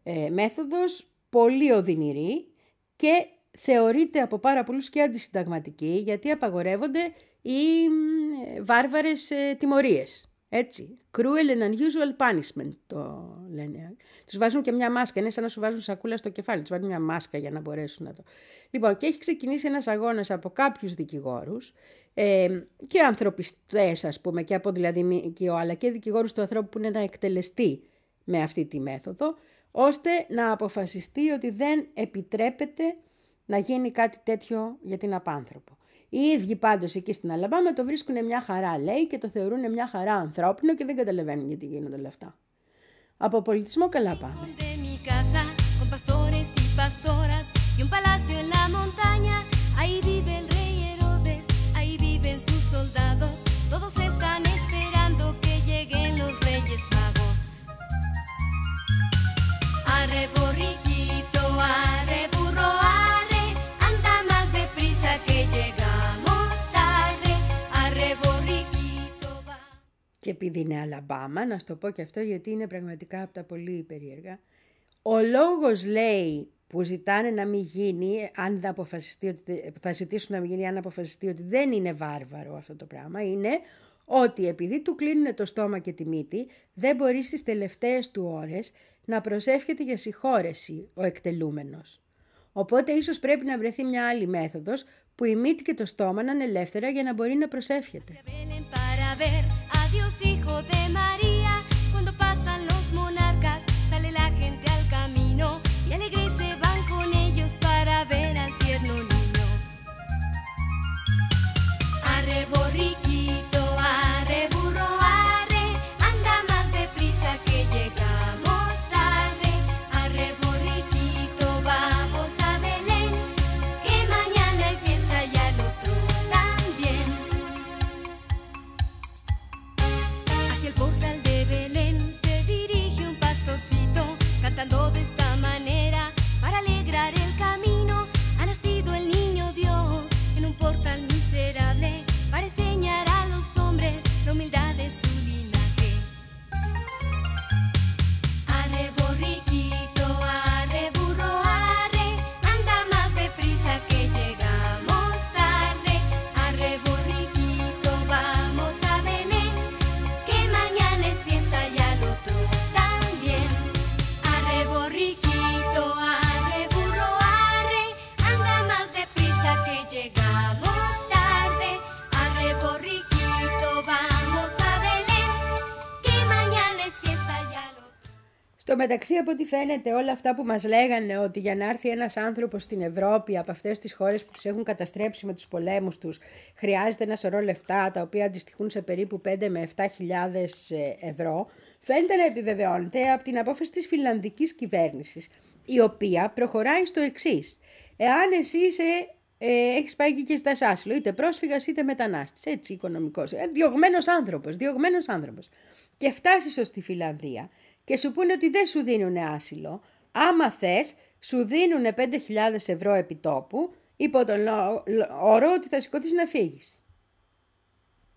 ε, μέθοδος πολύ οδυνηρή και θεωρείται από πάρα πολλούς και αντισυνταγματική γιατί απαγορεύονται οι μ, βάρβαρες ε, τιμωρίες. Έτσι. Cruel and unusual punishment το λένε. Τους βάζουν και μια μάσκα. Είναι σαν να σου βάζουν σακούλα στο κεφάλι. Τους βάζουν μια μάσκα για να μπορέσουν να το... Λοιπόν, και έχει ξεκινήσει ένας αγώνας από κάποιους δικηγόρους ε, και ανθρωπιστές ας πούμε και από δηλαδή ΜΚΟ, αλλά και δικηγόρους του ανθρώπου που είναι να εκτελεστεί με αυτή τη μέθοδο ώστε να αποφασιστεί ότι δεν επιτρέπεται να γίνει κάτι τέτοιο για την απάνθρωπο. Οι ίδιοι πάντως εκεί στην Αλαμπάμα το βρίσκουν μια χαρά λέει και το θεωρούν μια χαρά ανθρώπινο και δεν καταλαβαίνουν γιατί γίνονται όλα αυτά. Από πολιτισμό καλά πάμε. Και επειδή είναι Αλαμπάμα, να σου το πω και αυτό γιατί είναι πραγματικά από τα πολύ περίεργα. Ο λόγος λέει που ζητάνε να μην γίνει, αν δεν αποφασιστεί ότι, θα ζητήσουν να μην γίνει αν αποφασιστεί ότι δεν είναι βάρβαρο αυτό το πράγμα, είναι ότι επειδή του κλείνουν το στόμα και τη μύτη, δεν μπορεί στις τελευταίες του ώρες να προσεύχεται για συγχώρεση ο εκτελούμενος. Οπότε ίσως πρέπει να βρεθεί μια άλλη μέθοδος που η μύτη και το στόμα να είναι ελεύθερα για να μπορεί να προσεύχεται. Dios, Hijo de María. Μεταξύ, από ό,τι φαίνεται, όλα αυτά που μας λέγανε ότι για να έρθει ένας άνθρωπος στην Ευρώπη από αυτές τις χώρες που τους έχουν καταστρέψει με τους πολέμους τους, χρειάζεται ένα σωρό λεφτά, τα οποία αντιστοιχούν σε περίπου 5 με 7 χιλιάδες ε, ευρώ, φαίνεται να επιβεβαιώνεται από την απόφαση της φιλανδικής κυβέρνησης, η οποία προχωράει στο εξής. Εάν εσύ είσαι ε, έχεις πάει εκεί και ζητάς άσυλο, είτε πρόσφυγας είτε μετανάστης, έτσι οικονομικός. Ε, διωγμένος άνθρωπος, διωγμένος άνθρωπος. Και φτάσεις ως τη Φιλανδία και σου πούνε ότι δεν σου δίνουν άσυλο. Άμα θες, σου δίνουν 5.000 ευρώ επιτόπου, υπό τον λο- λο- όρο ότι θα σηκωθείς να φύγεις.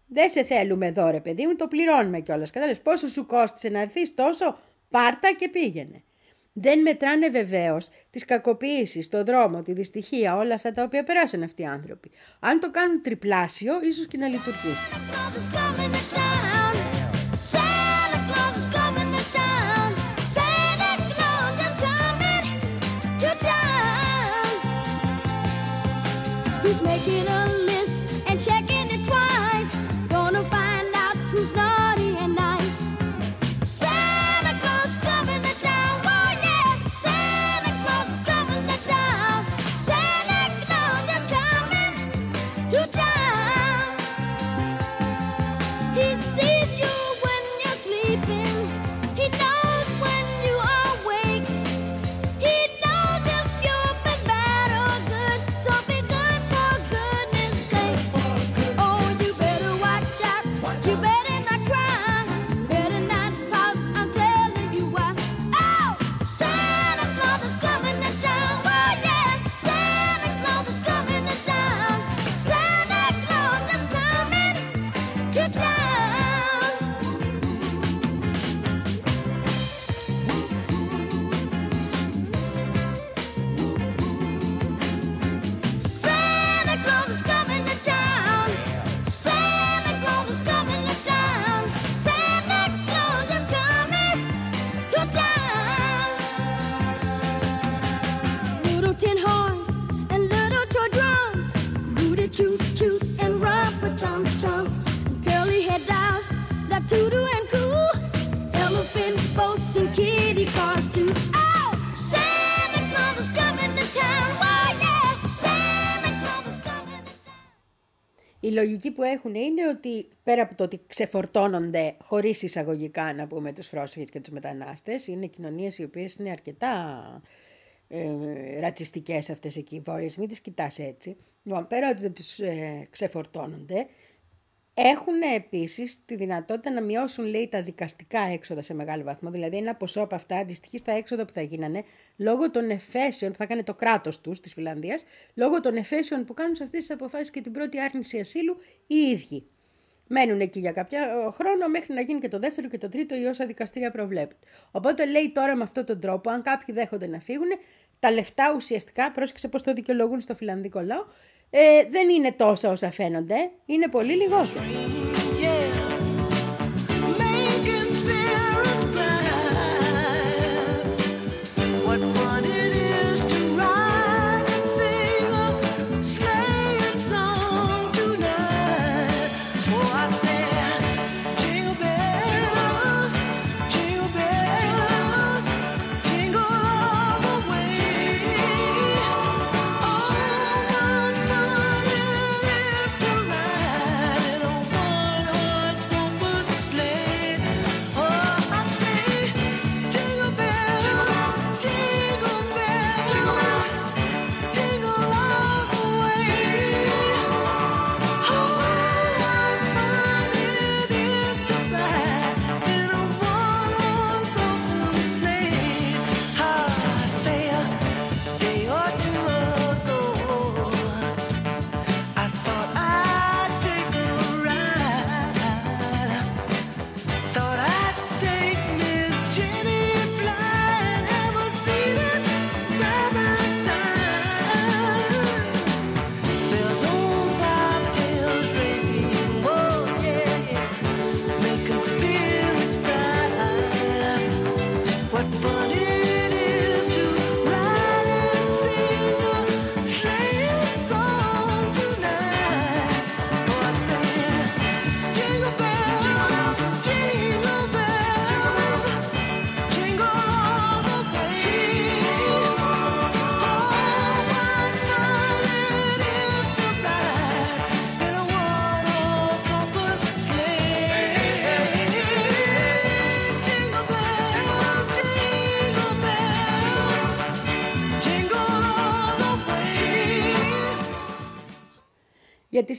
Δεν σε θέλουμε εδώ, ρε παιδί μου, το πληρώνουμε κιόλας. Κατάλαβες πόσο σου κόστησε να έρθεις τόσο, πάρτα και πήγαινε. Δεν μετράνε βεβαίως τις κακοποίησεις, το δρόμο, τη δυστυχία, όλα αυτά τα οποία περάσαν αυτοί οι άνθρωποι. Αν το κάνουν τριπλάσιο, ίσως και να λειτουργήσει. Η λογική που έχουν είναι ότι πέρα από το ότι ξεφορτώνονται χωρίς εισαγωγικά να πούμε τους πρόσφυγες και τους μετανάστες, είναι κοινωνίες οι οποίες είναι αρκετά ε, ρατσιστικές αυτές εκεί οι βόρειες, μην τις κοιτάς έτσι. Λοιπόν, πέρα ότι τους ε, ξεφορτώνονται, έχουν επίσης τη δυνατότητα να μειώσουν, λέει, τα δικαστικά έξοδα σε μεγάλο βαθμό. Δηλαδή, ένα ποσό από αυτά αντιστοιχεί στα έξοδα που θα γίνανε λόγω των εφέσεων που θα κάνει το κράτος τους της Φιλανδίας, λόγω των εφέσεων που κάνουν σε αυτές τις αποφάσεις και την πρώτη άρνηση ασύλου οι ίδιοι. Μένουν εκεί για κάποιο χρόνο μέχρι να γίνει και το δεύτερο και το τρίτο ή όσα δικαστήρια προβλέπουν. Οπότε λέει τώρα με αυτόν τον τρόπο, αν κάποιοι δέχονται να φύγουν, τα λεφτά ουσιαστικά, πρόσεξε πώς το δικαιολογούν στο φιλανδικό λαό, ε, δεν είναι τόσα όσα φαίνονται, είναι πολύ λιγότερο.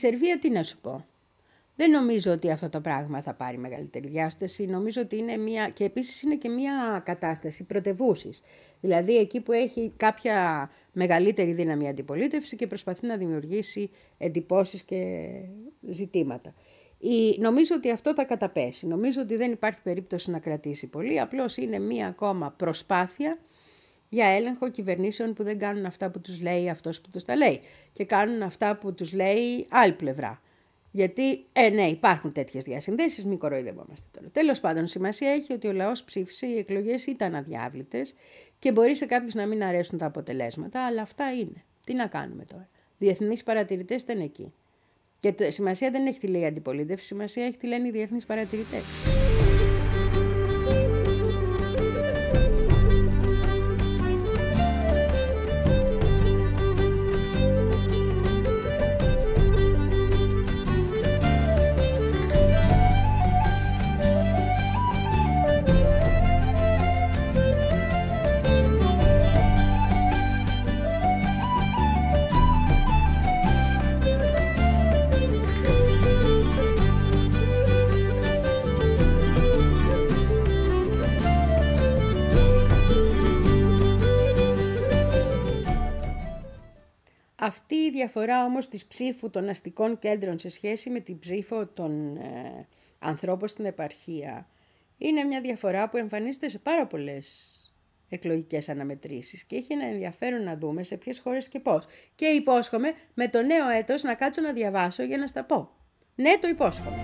Σερβία τι να σου πω. Δεν νομίζω ότι αυτό το πράγμα θα πάρει μεγαλύτερη διάσταση. Νομίζω ότι είναι μια... και επίσης είναι και μια κατάσταση πρωτευούσης. Δηλαδή εκεί που έχει κάποια μεγαλύτερη δύναμη αντιπολίτευση και προσπαθεί να δημιουργήσει εντυπώσεις και ζητήματα. Η... Νομίζω ότι αυτό θα καταπέσει. Νομίζω ότι δεν υπάρχει περίπτωση να κρατήσει πολύ. Απλώς είναι μία ακόμα προσπάθεια για έλεγχο κυβερνήσεων που δεν κάνουν αυτά που τους λέει αυτός που τους τα λέει και κάνουν αυτά που τους λέει άλλη πλευρά. Γιατί, ε, ναι, υπάρχουν τέτοιες διασυνδέσεις, μην κοροϊδευόμαστε τώρα. Τέλος πάντων, σημασία έχει ότι ο λαός ψήφισε, οι εκλογές ήταν αδιάβλητες και μπορεί σε κάποιους να μην αρέσουν τα αποτελέσματα, αλλά αυτά είναι. Τι να κάνουμε τώρα. Διεθνείς παρατηρητές ήταν εκεί. Και το- σημασία δεν έχει τι λέει η αντιπολίτευση, σημασία έχει τι λένε οι διεθνείς παρατηρητές. Διαφορά όμως της ψήφου των αστικών κέντρων σε σχέση με την ψήφο των ε, ανθρώπων στην επαρχία είναι μια διαφορά που εμφανίζεται σε πάρα πολλές εκλογικές αναμετρήσεις και έχει ένα ενδιαφέρον να δούμε σε ποιες χώρες και πώς. Και υπόσχομαι με το νέο έτος να κάτσω να διαβάσω για να στα πω. Ναι, το υπόσχομαι.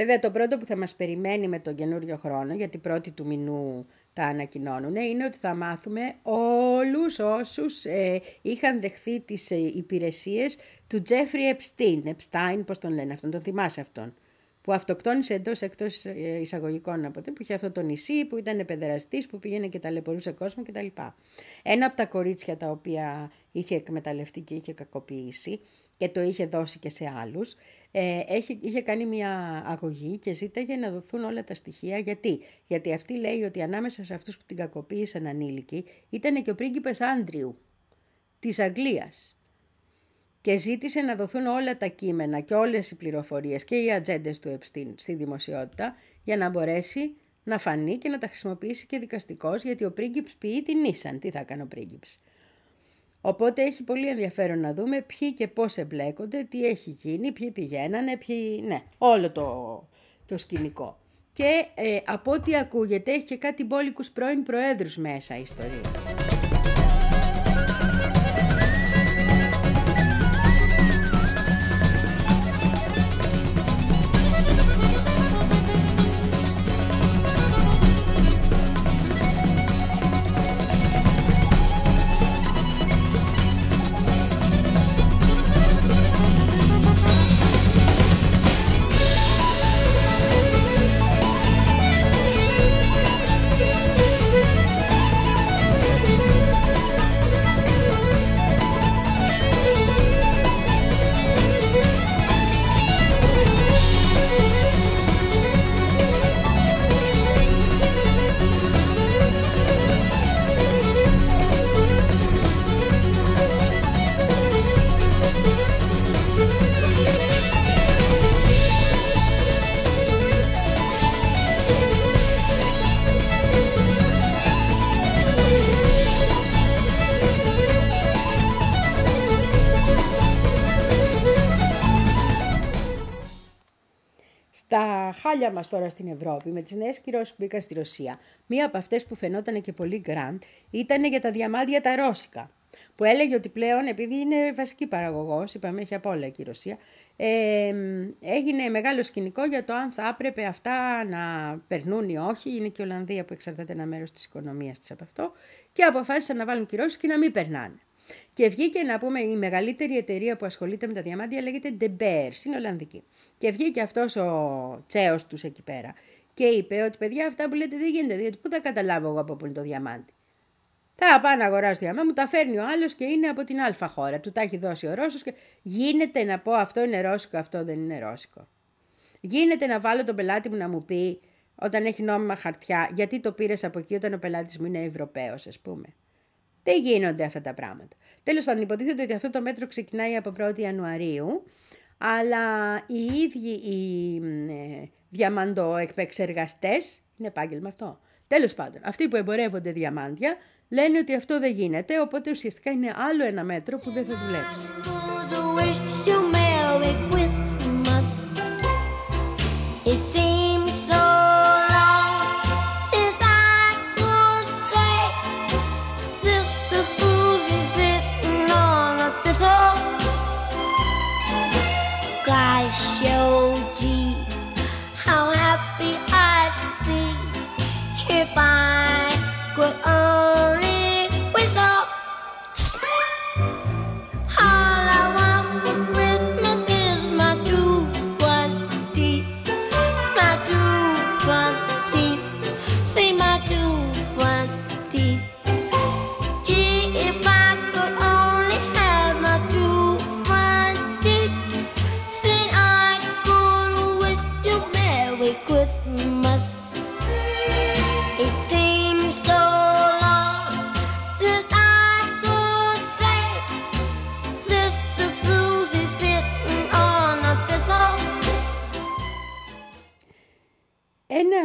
Βέβαια το πρώτο που θα μας περιμένει με τον καινούριο χρόνο, γιατί πρώτη του μηνού τα ανακοινώνουν, είναι ότι θα μάθουμε όλους όσους ε, είχαν δεχθεί τις ε, υπηρεσίες του Τζέφρι Επστίν. Επστάιν, πώς τον λένε αυτόν, τον θυμάσαι αυτόν. Που αυτοκτόνησε εντός εκτός εισαγωγικών από τότε, που είχε αυτό το νησί, που ήταν παιδεραστή, που πήγαινε και ταλαιπωρούσε κόσμο κτλ. Ένα από τα κορίτσια τα οποία είχε εκμεταλλευτεί και είχε κακοποιήσει και το είχε δώσει και σε άλλους, ε, έχει, είχε κάνει μια αγωγή και ζήταγε να δοθούν όλα τα στοιχεία. Γιατί; Γιατί αυτή λέει ότι ανάμεσα σε αυτούς που την κακοποίησαν ανήλικη ήταν και ο πρίγκιπας Άντριου της Αγγλίας και ζήτησε να δοθούν όλα τα κείμενα και όλες οι πληροφορίες και οι ατζέντες του Επστίν στη δημοσιότητα για να μπορέσει να φανεί και να τα χρησιμοποιήσει και δικαστικός γιατί ο πρίγκιπς ποιεί την ίσαν. Τι θα έκανε ο πρίγκιπς; Οπότε έχει πολύ ενδιαφέρον να δούμε ποιοι και πώς εμπλέκονται, τι έχει γίνει, ποιοι πηγαίνανε, ποιοι... Ναι, όλο το, το σκηνικό. Και ε, από ό,τι ακούγεται έχει και κάτι μπόλικους πρώην προέδρους μέσα η ιστορία. Στα χάλια μας τώρα στην Ευρώπη, με τις νέες κυρώσεις που μπήκαν στη Ρωσία, μία από αυτές που φαινόταν και πολύ γκραντ ήταν για τα διαμάντια τα ρώσικα. Που έλεγε ότι πλέον, επειδή είναι βασική παραγωγός, είπαμε έχει από όλα εκεί η Ρωσία, ε, έγινε μεγάλο σκηνικό για το αν θα έπρεπε αυτά να περνούν ή όχι. Είναι και η Ολλανδία που εξαρτάται ένα μέρος της οικονομίας της από αυτό. Και αποφάσισαν να βάλουν κυρώσεις και να μην περνάνε. Και βγήκε να πούμε η μεγαλύτερη εταιρεία που ασχολείται με τα διαμάντια λέγεται De Beers, είναι Ολλανδική. Και βγήκε αυτός ο τσέος τους εκεί πέρα και είπε ότι παιδιά αυτά που λέτε δεν γίνεται, διότι πού θα καταλάβω εγώ από πού είναι το διαμάντι. Θα πάω να αγοράσω διαμάντι, μου τα φέρνει ο άλλος και είναι από την αλφα χώρα, του τα έχει δώσει ο Ρώσος και γίνεται να πω αυτό είναι ρώσικο, αυτό δεν είναι ρώσικο. Γίνεται να βάλω τον πελάτη μου να μου πει όταν έχει νόμιμα χαρτιά, γιατί το πήρες από εκεί όταν ο πελάτης μου είναι Ευρωπαίος, ας πούμε. Δεν γίνονται αυτά τα πράγματα. Τέλος πάντων, υποτίθεται ότι αυτό το μέτρο ξεκινάει από 1η Ιανουαρίου, αλλά οι ίδιοι οι ε, διαμαντοεκπεξεργαστές, είναι επάγγελμα αυτό, τέλος πάντων, αυτοί που εμπορεύονται διαμάντια, λένε ότι αυτό δεν γίνεται, οπότε ουσιαστικά είναι άλλο ένα μέτρο που δεν θα δουλέψει.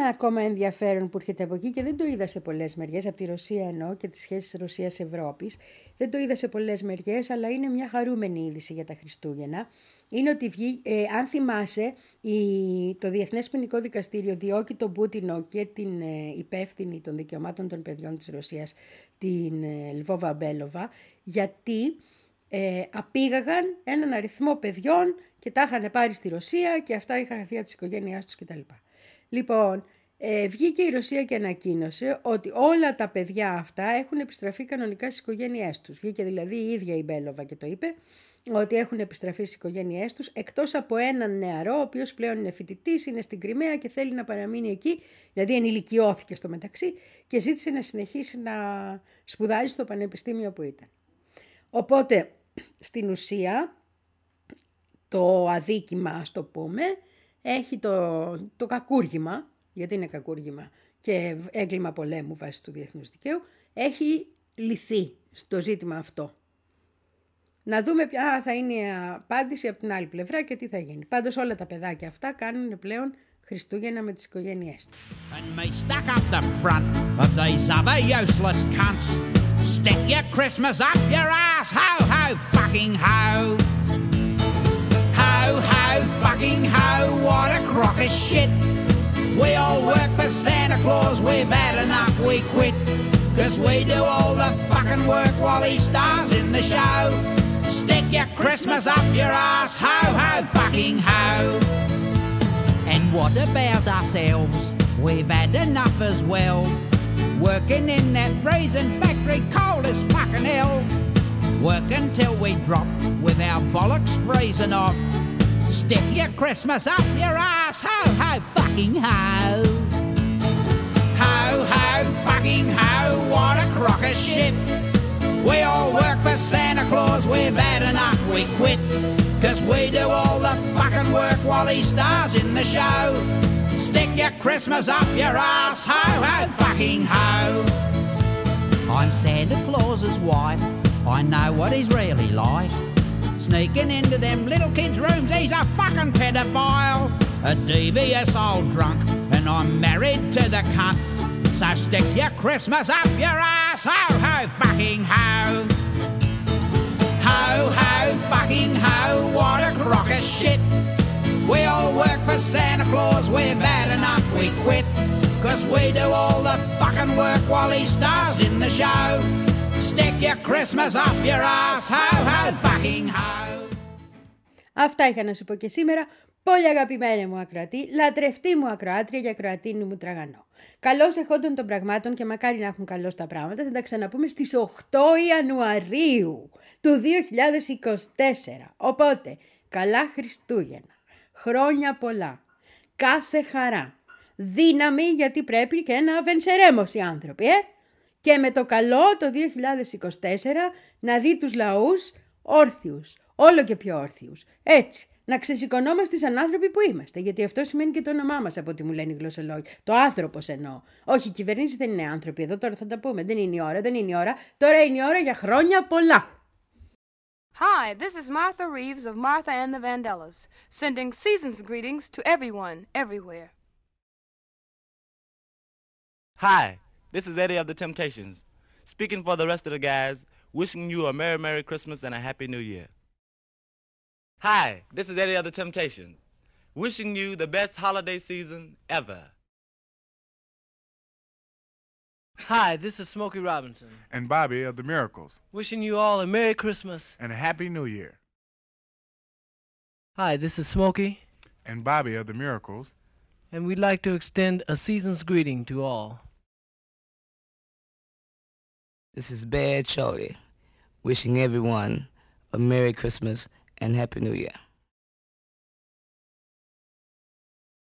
Ακόμα ενδιαφέρον που έρχεται από εκεί και δεν το είδα σε πολλές μεριές, από τη Ρωσία εννοώ και τις σχέσεις Ρωσίας-Ευρώπης, δεν το είδα σε πολλές μεριές, αλλά είναι μια χαρούμενη είδηση για τα Χριστούγεννα. Είναι ότι, βγή, ε, αν θυμάσαι, η, το Διεθνές Ποινικό Δικαστήριο διώκει τον Πούτινο και την ε, υπεύθυνη των δικαιωμάτων των παιδιών της Ρωσίας, την ε, Λβόβα Μπέλοβα, γιατί ε, απήγαγαν έναν αριθμό παιδιών και τα είχαν πάρει στη Ρωσία και αυτά είχαν θεία της οικογένειάς τους κτλ. Λοιπόν, ε, βγήκε η Ρωσία και ανακοίνωσε ότι όλα τα παιδιά αυτά έχουν επιστραφεί κανονικά στις οικογένειές τους. Βγήκε δηλαδή η ίδια η Μπέλοβα και το είπε ότι έχουν επιστραφεί στις οικογένειές τους, εκτός από έναν νεαρό, ο οποίος πλέον είναι φοιτητής, είναι στην Κρυμαία και θέλει να παραμείνει εκεί, δηλαδή ενηλικιώθηκε στο μεταξύ και ζήτησε να συνεχίσει να σπουδάζει στο πανεπιστήμιο που ήταν. Οπότε, στην ουσία, το αδίκημα, ας το πούμε, έχει το, το κακούργημα, γιατί είναι κακούργημα και έγκλημα πολέμου βάσει του διεθνούς δικαίου, έχει λυθεί στο ζήτημα αυτό. Να δούμε ποια θα είναι η απάντηση από την άλλη πλευρά και τι θα γίνει. Πάντως όλα τα παιδάκια αυτά κάνουν πλέον Χριστούγεννα με τις οικογένειές τους. and me stuck up the front of these other useless cunts. Stick your Christmas up your ass, ho ho fucking ho. Ho ho fucking ho, what a crock of shit. We all work for Santa Claus, we've had enough, we quit. Cause we do all the fucking work while he stars in the show. Stick your Christmas up your ass, ho ho fucking ho. And what about ourselves? We've had enough as well. Working in that freezing factory cold as fucking hell. Work until we drop with our bollocks freezing off. Stick your Christmas up your ass, ho ho fucking ho. Ho ho fucking ho, what a crock of shit. We all work for Santa Claus, we've had enough, we quit. Cause we do all the fucking work while he stars in the show. Stick your Christmas up your ass, ho ho fucking ho. I'm Santa Claus's wife, I know what he's really like. Sneaking into them little kids' rooms, he's a fucking pedophile. A devious old drunk, and I'm married to the cunt. So stick your Christmas up your ass, ho ho fucking ho. Ho ho fucking ho, what a crock of shit. We all work for Santa Claus, we've had enough, we quit. Cause we do all the fucking work while he stars in the show. Stick your Christmas up your ass, ho ho fucking ho. Αυτά είχα να σου πω και σήμερα. Πολύ αγαπημένη μου ακροατή, λατρευτή μου ακροάτρια και ακροατίνη μου τραγανό. Καλώς εχόντων των πραγμάτων και μακάρι να έχουν καλώς τα πράγματα. Θα τα ξαναπούμε στις 8 Ιανουαρίου του 2024. Οπότε, καλά Χριστούγεννα, χρόνια πολλά, κάθε χαρά, δύναμη γιατί πρέπει και να βενσερέμως οι άνθρωποι, ε! Και με το καλό το 2024 να δει τους λαούς όρθιους, όλο και πιο όρθιους. Έτσι, να ξεσηκωνόμαστε σαν άνθρωποι που είμαστε. Γιατί αυτό σημαίνει και το όνομά μας, από ό,τι μου λένε οι γλωσσολόγοι. Το άνθρωπο εννοώ. Όχι, οι κυβερνήσεις δεν είναι άνθρωποι. Εδώ τώρα θα τα πούμε. Δεν είναι η ώρα, δεν είναι η ώρα. Τώρα είναι η ώρα για χρόνια πολλά. Hi, this is Martha Reeves of Martha and the Vandellas, sending season's greetings to everyone, everywhere. Hi, this is Eddie of the Temptations, speaking for the rest of the guys, wishing you a Merry, Merry Christmas and a Happy New Year. Hi, this is Eddie of the Temptations, wishing you the best holiday season ever. Hi, this is Smokey Robinson, and Bobby of the Miracles, wishing you all a Merry Christmas. and a Happy New Year. Hi, this is Smokey, And Bobby of the Miracles, and we'd like to extend a season's greeting to all. This is Bad Chody, wishing everyone a Merry Christmas and Happy New Year.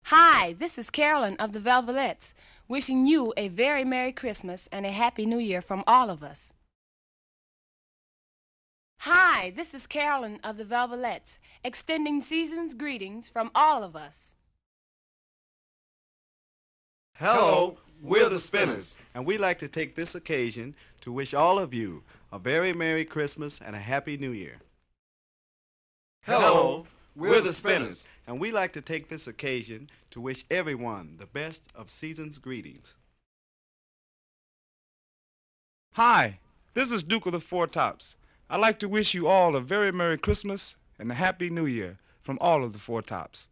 Hi, this is Carolyn of the Velvelettes, wishing you a very Merry Christmas and a Happy New Year from all of us. Hi, this is Carolyn of the Velvelettes, extending season's greetings from all of us. Hello, we're the Spinners, and we'd like to take this occasion to wish all of you a very Merry Christmas and a Happy New Year. Hello, we're the Spinners, and we'd like to take this occasion to wish everyone the best of season's greetings. Hi, this is Duke of the Four Tops. I'd like to wish you all a very Merry Christmas and a Happy New Year from all of the Four Tops.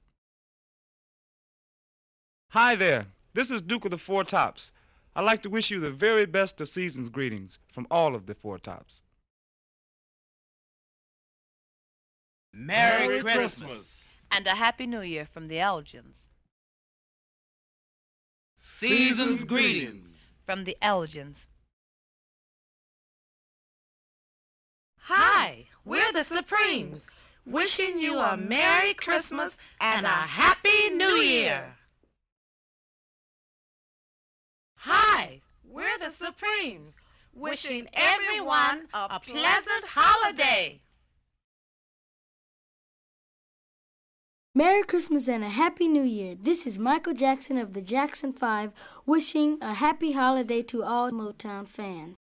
Hi there, this is Duke of the Four Tops. I'd like to wish you the very best of season's greetings from all of the Four Tops. Merry Christmas. And a Happy New Year from the Elgins. Season's greetings. From the Elgins. Hi, we're the Supremes, wishing you a Merry Christmas and a Happy New Year. Hi, we're the Supremes, wishing everyone a pleasant holiday. Merry Christmas and a Happy New Year. This is Michael Jackson of the Jackson 5 wishing a happy holiday to all Motown fans.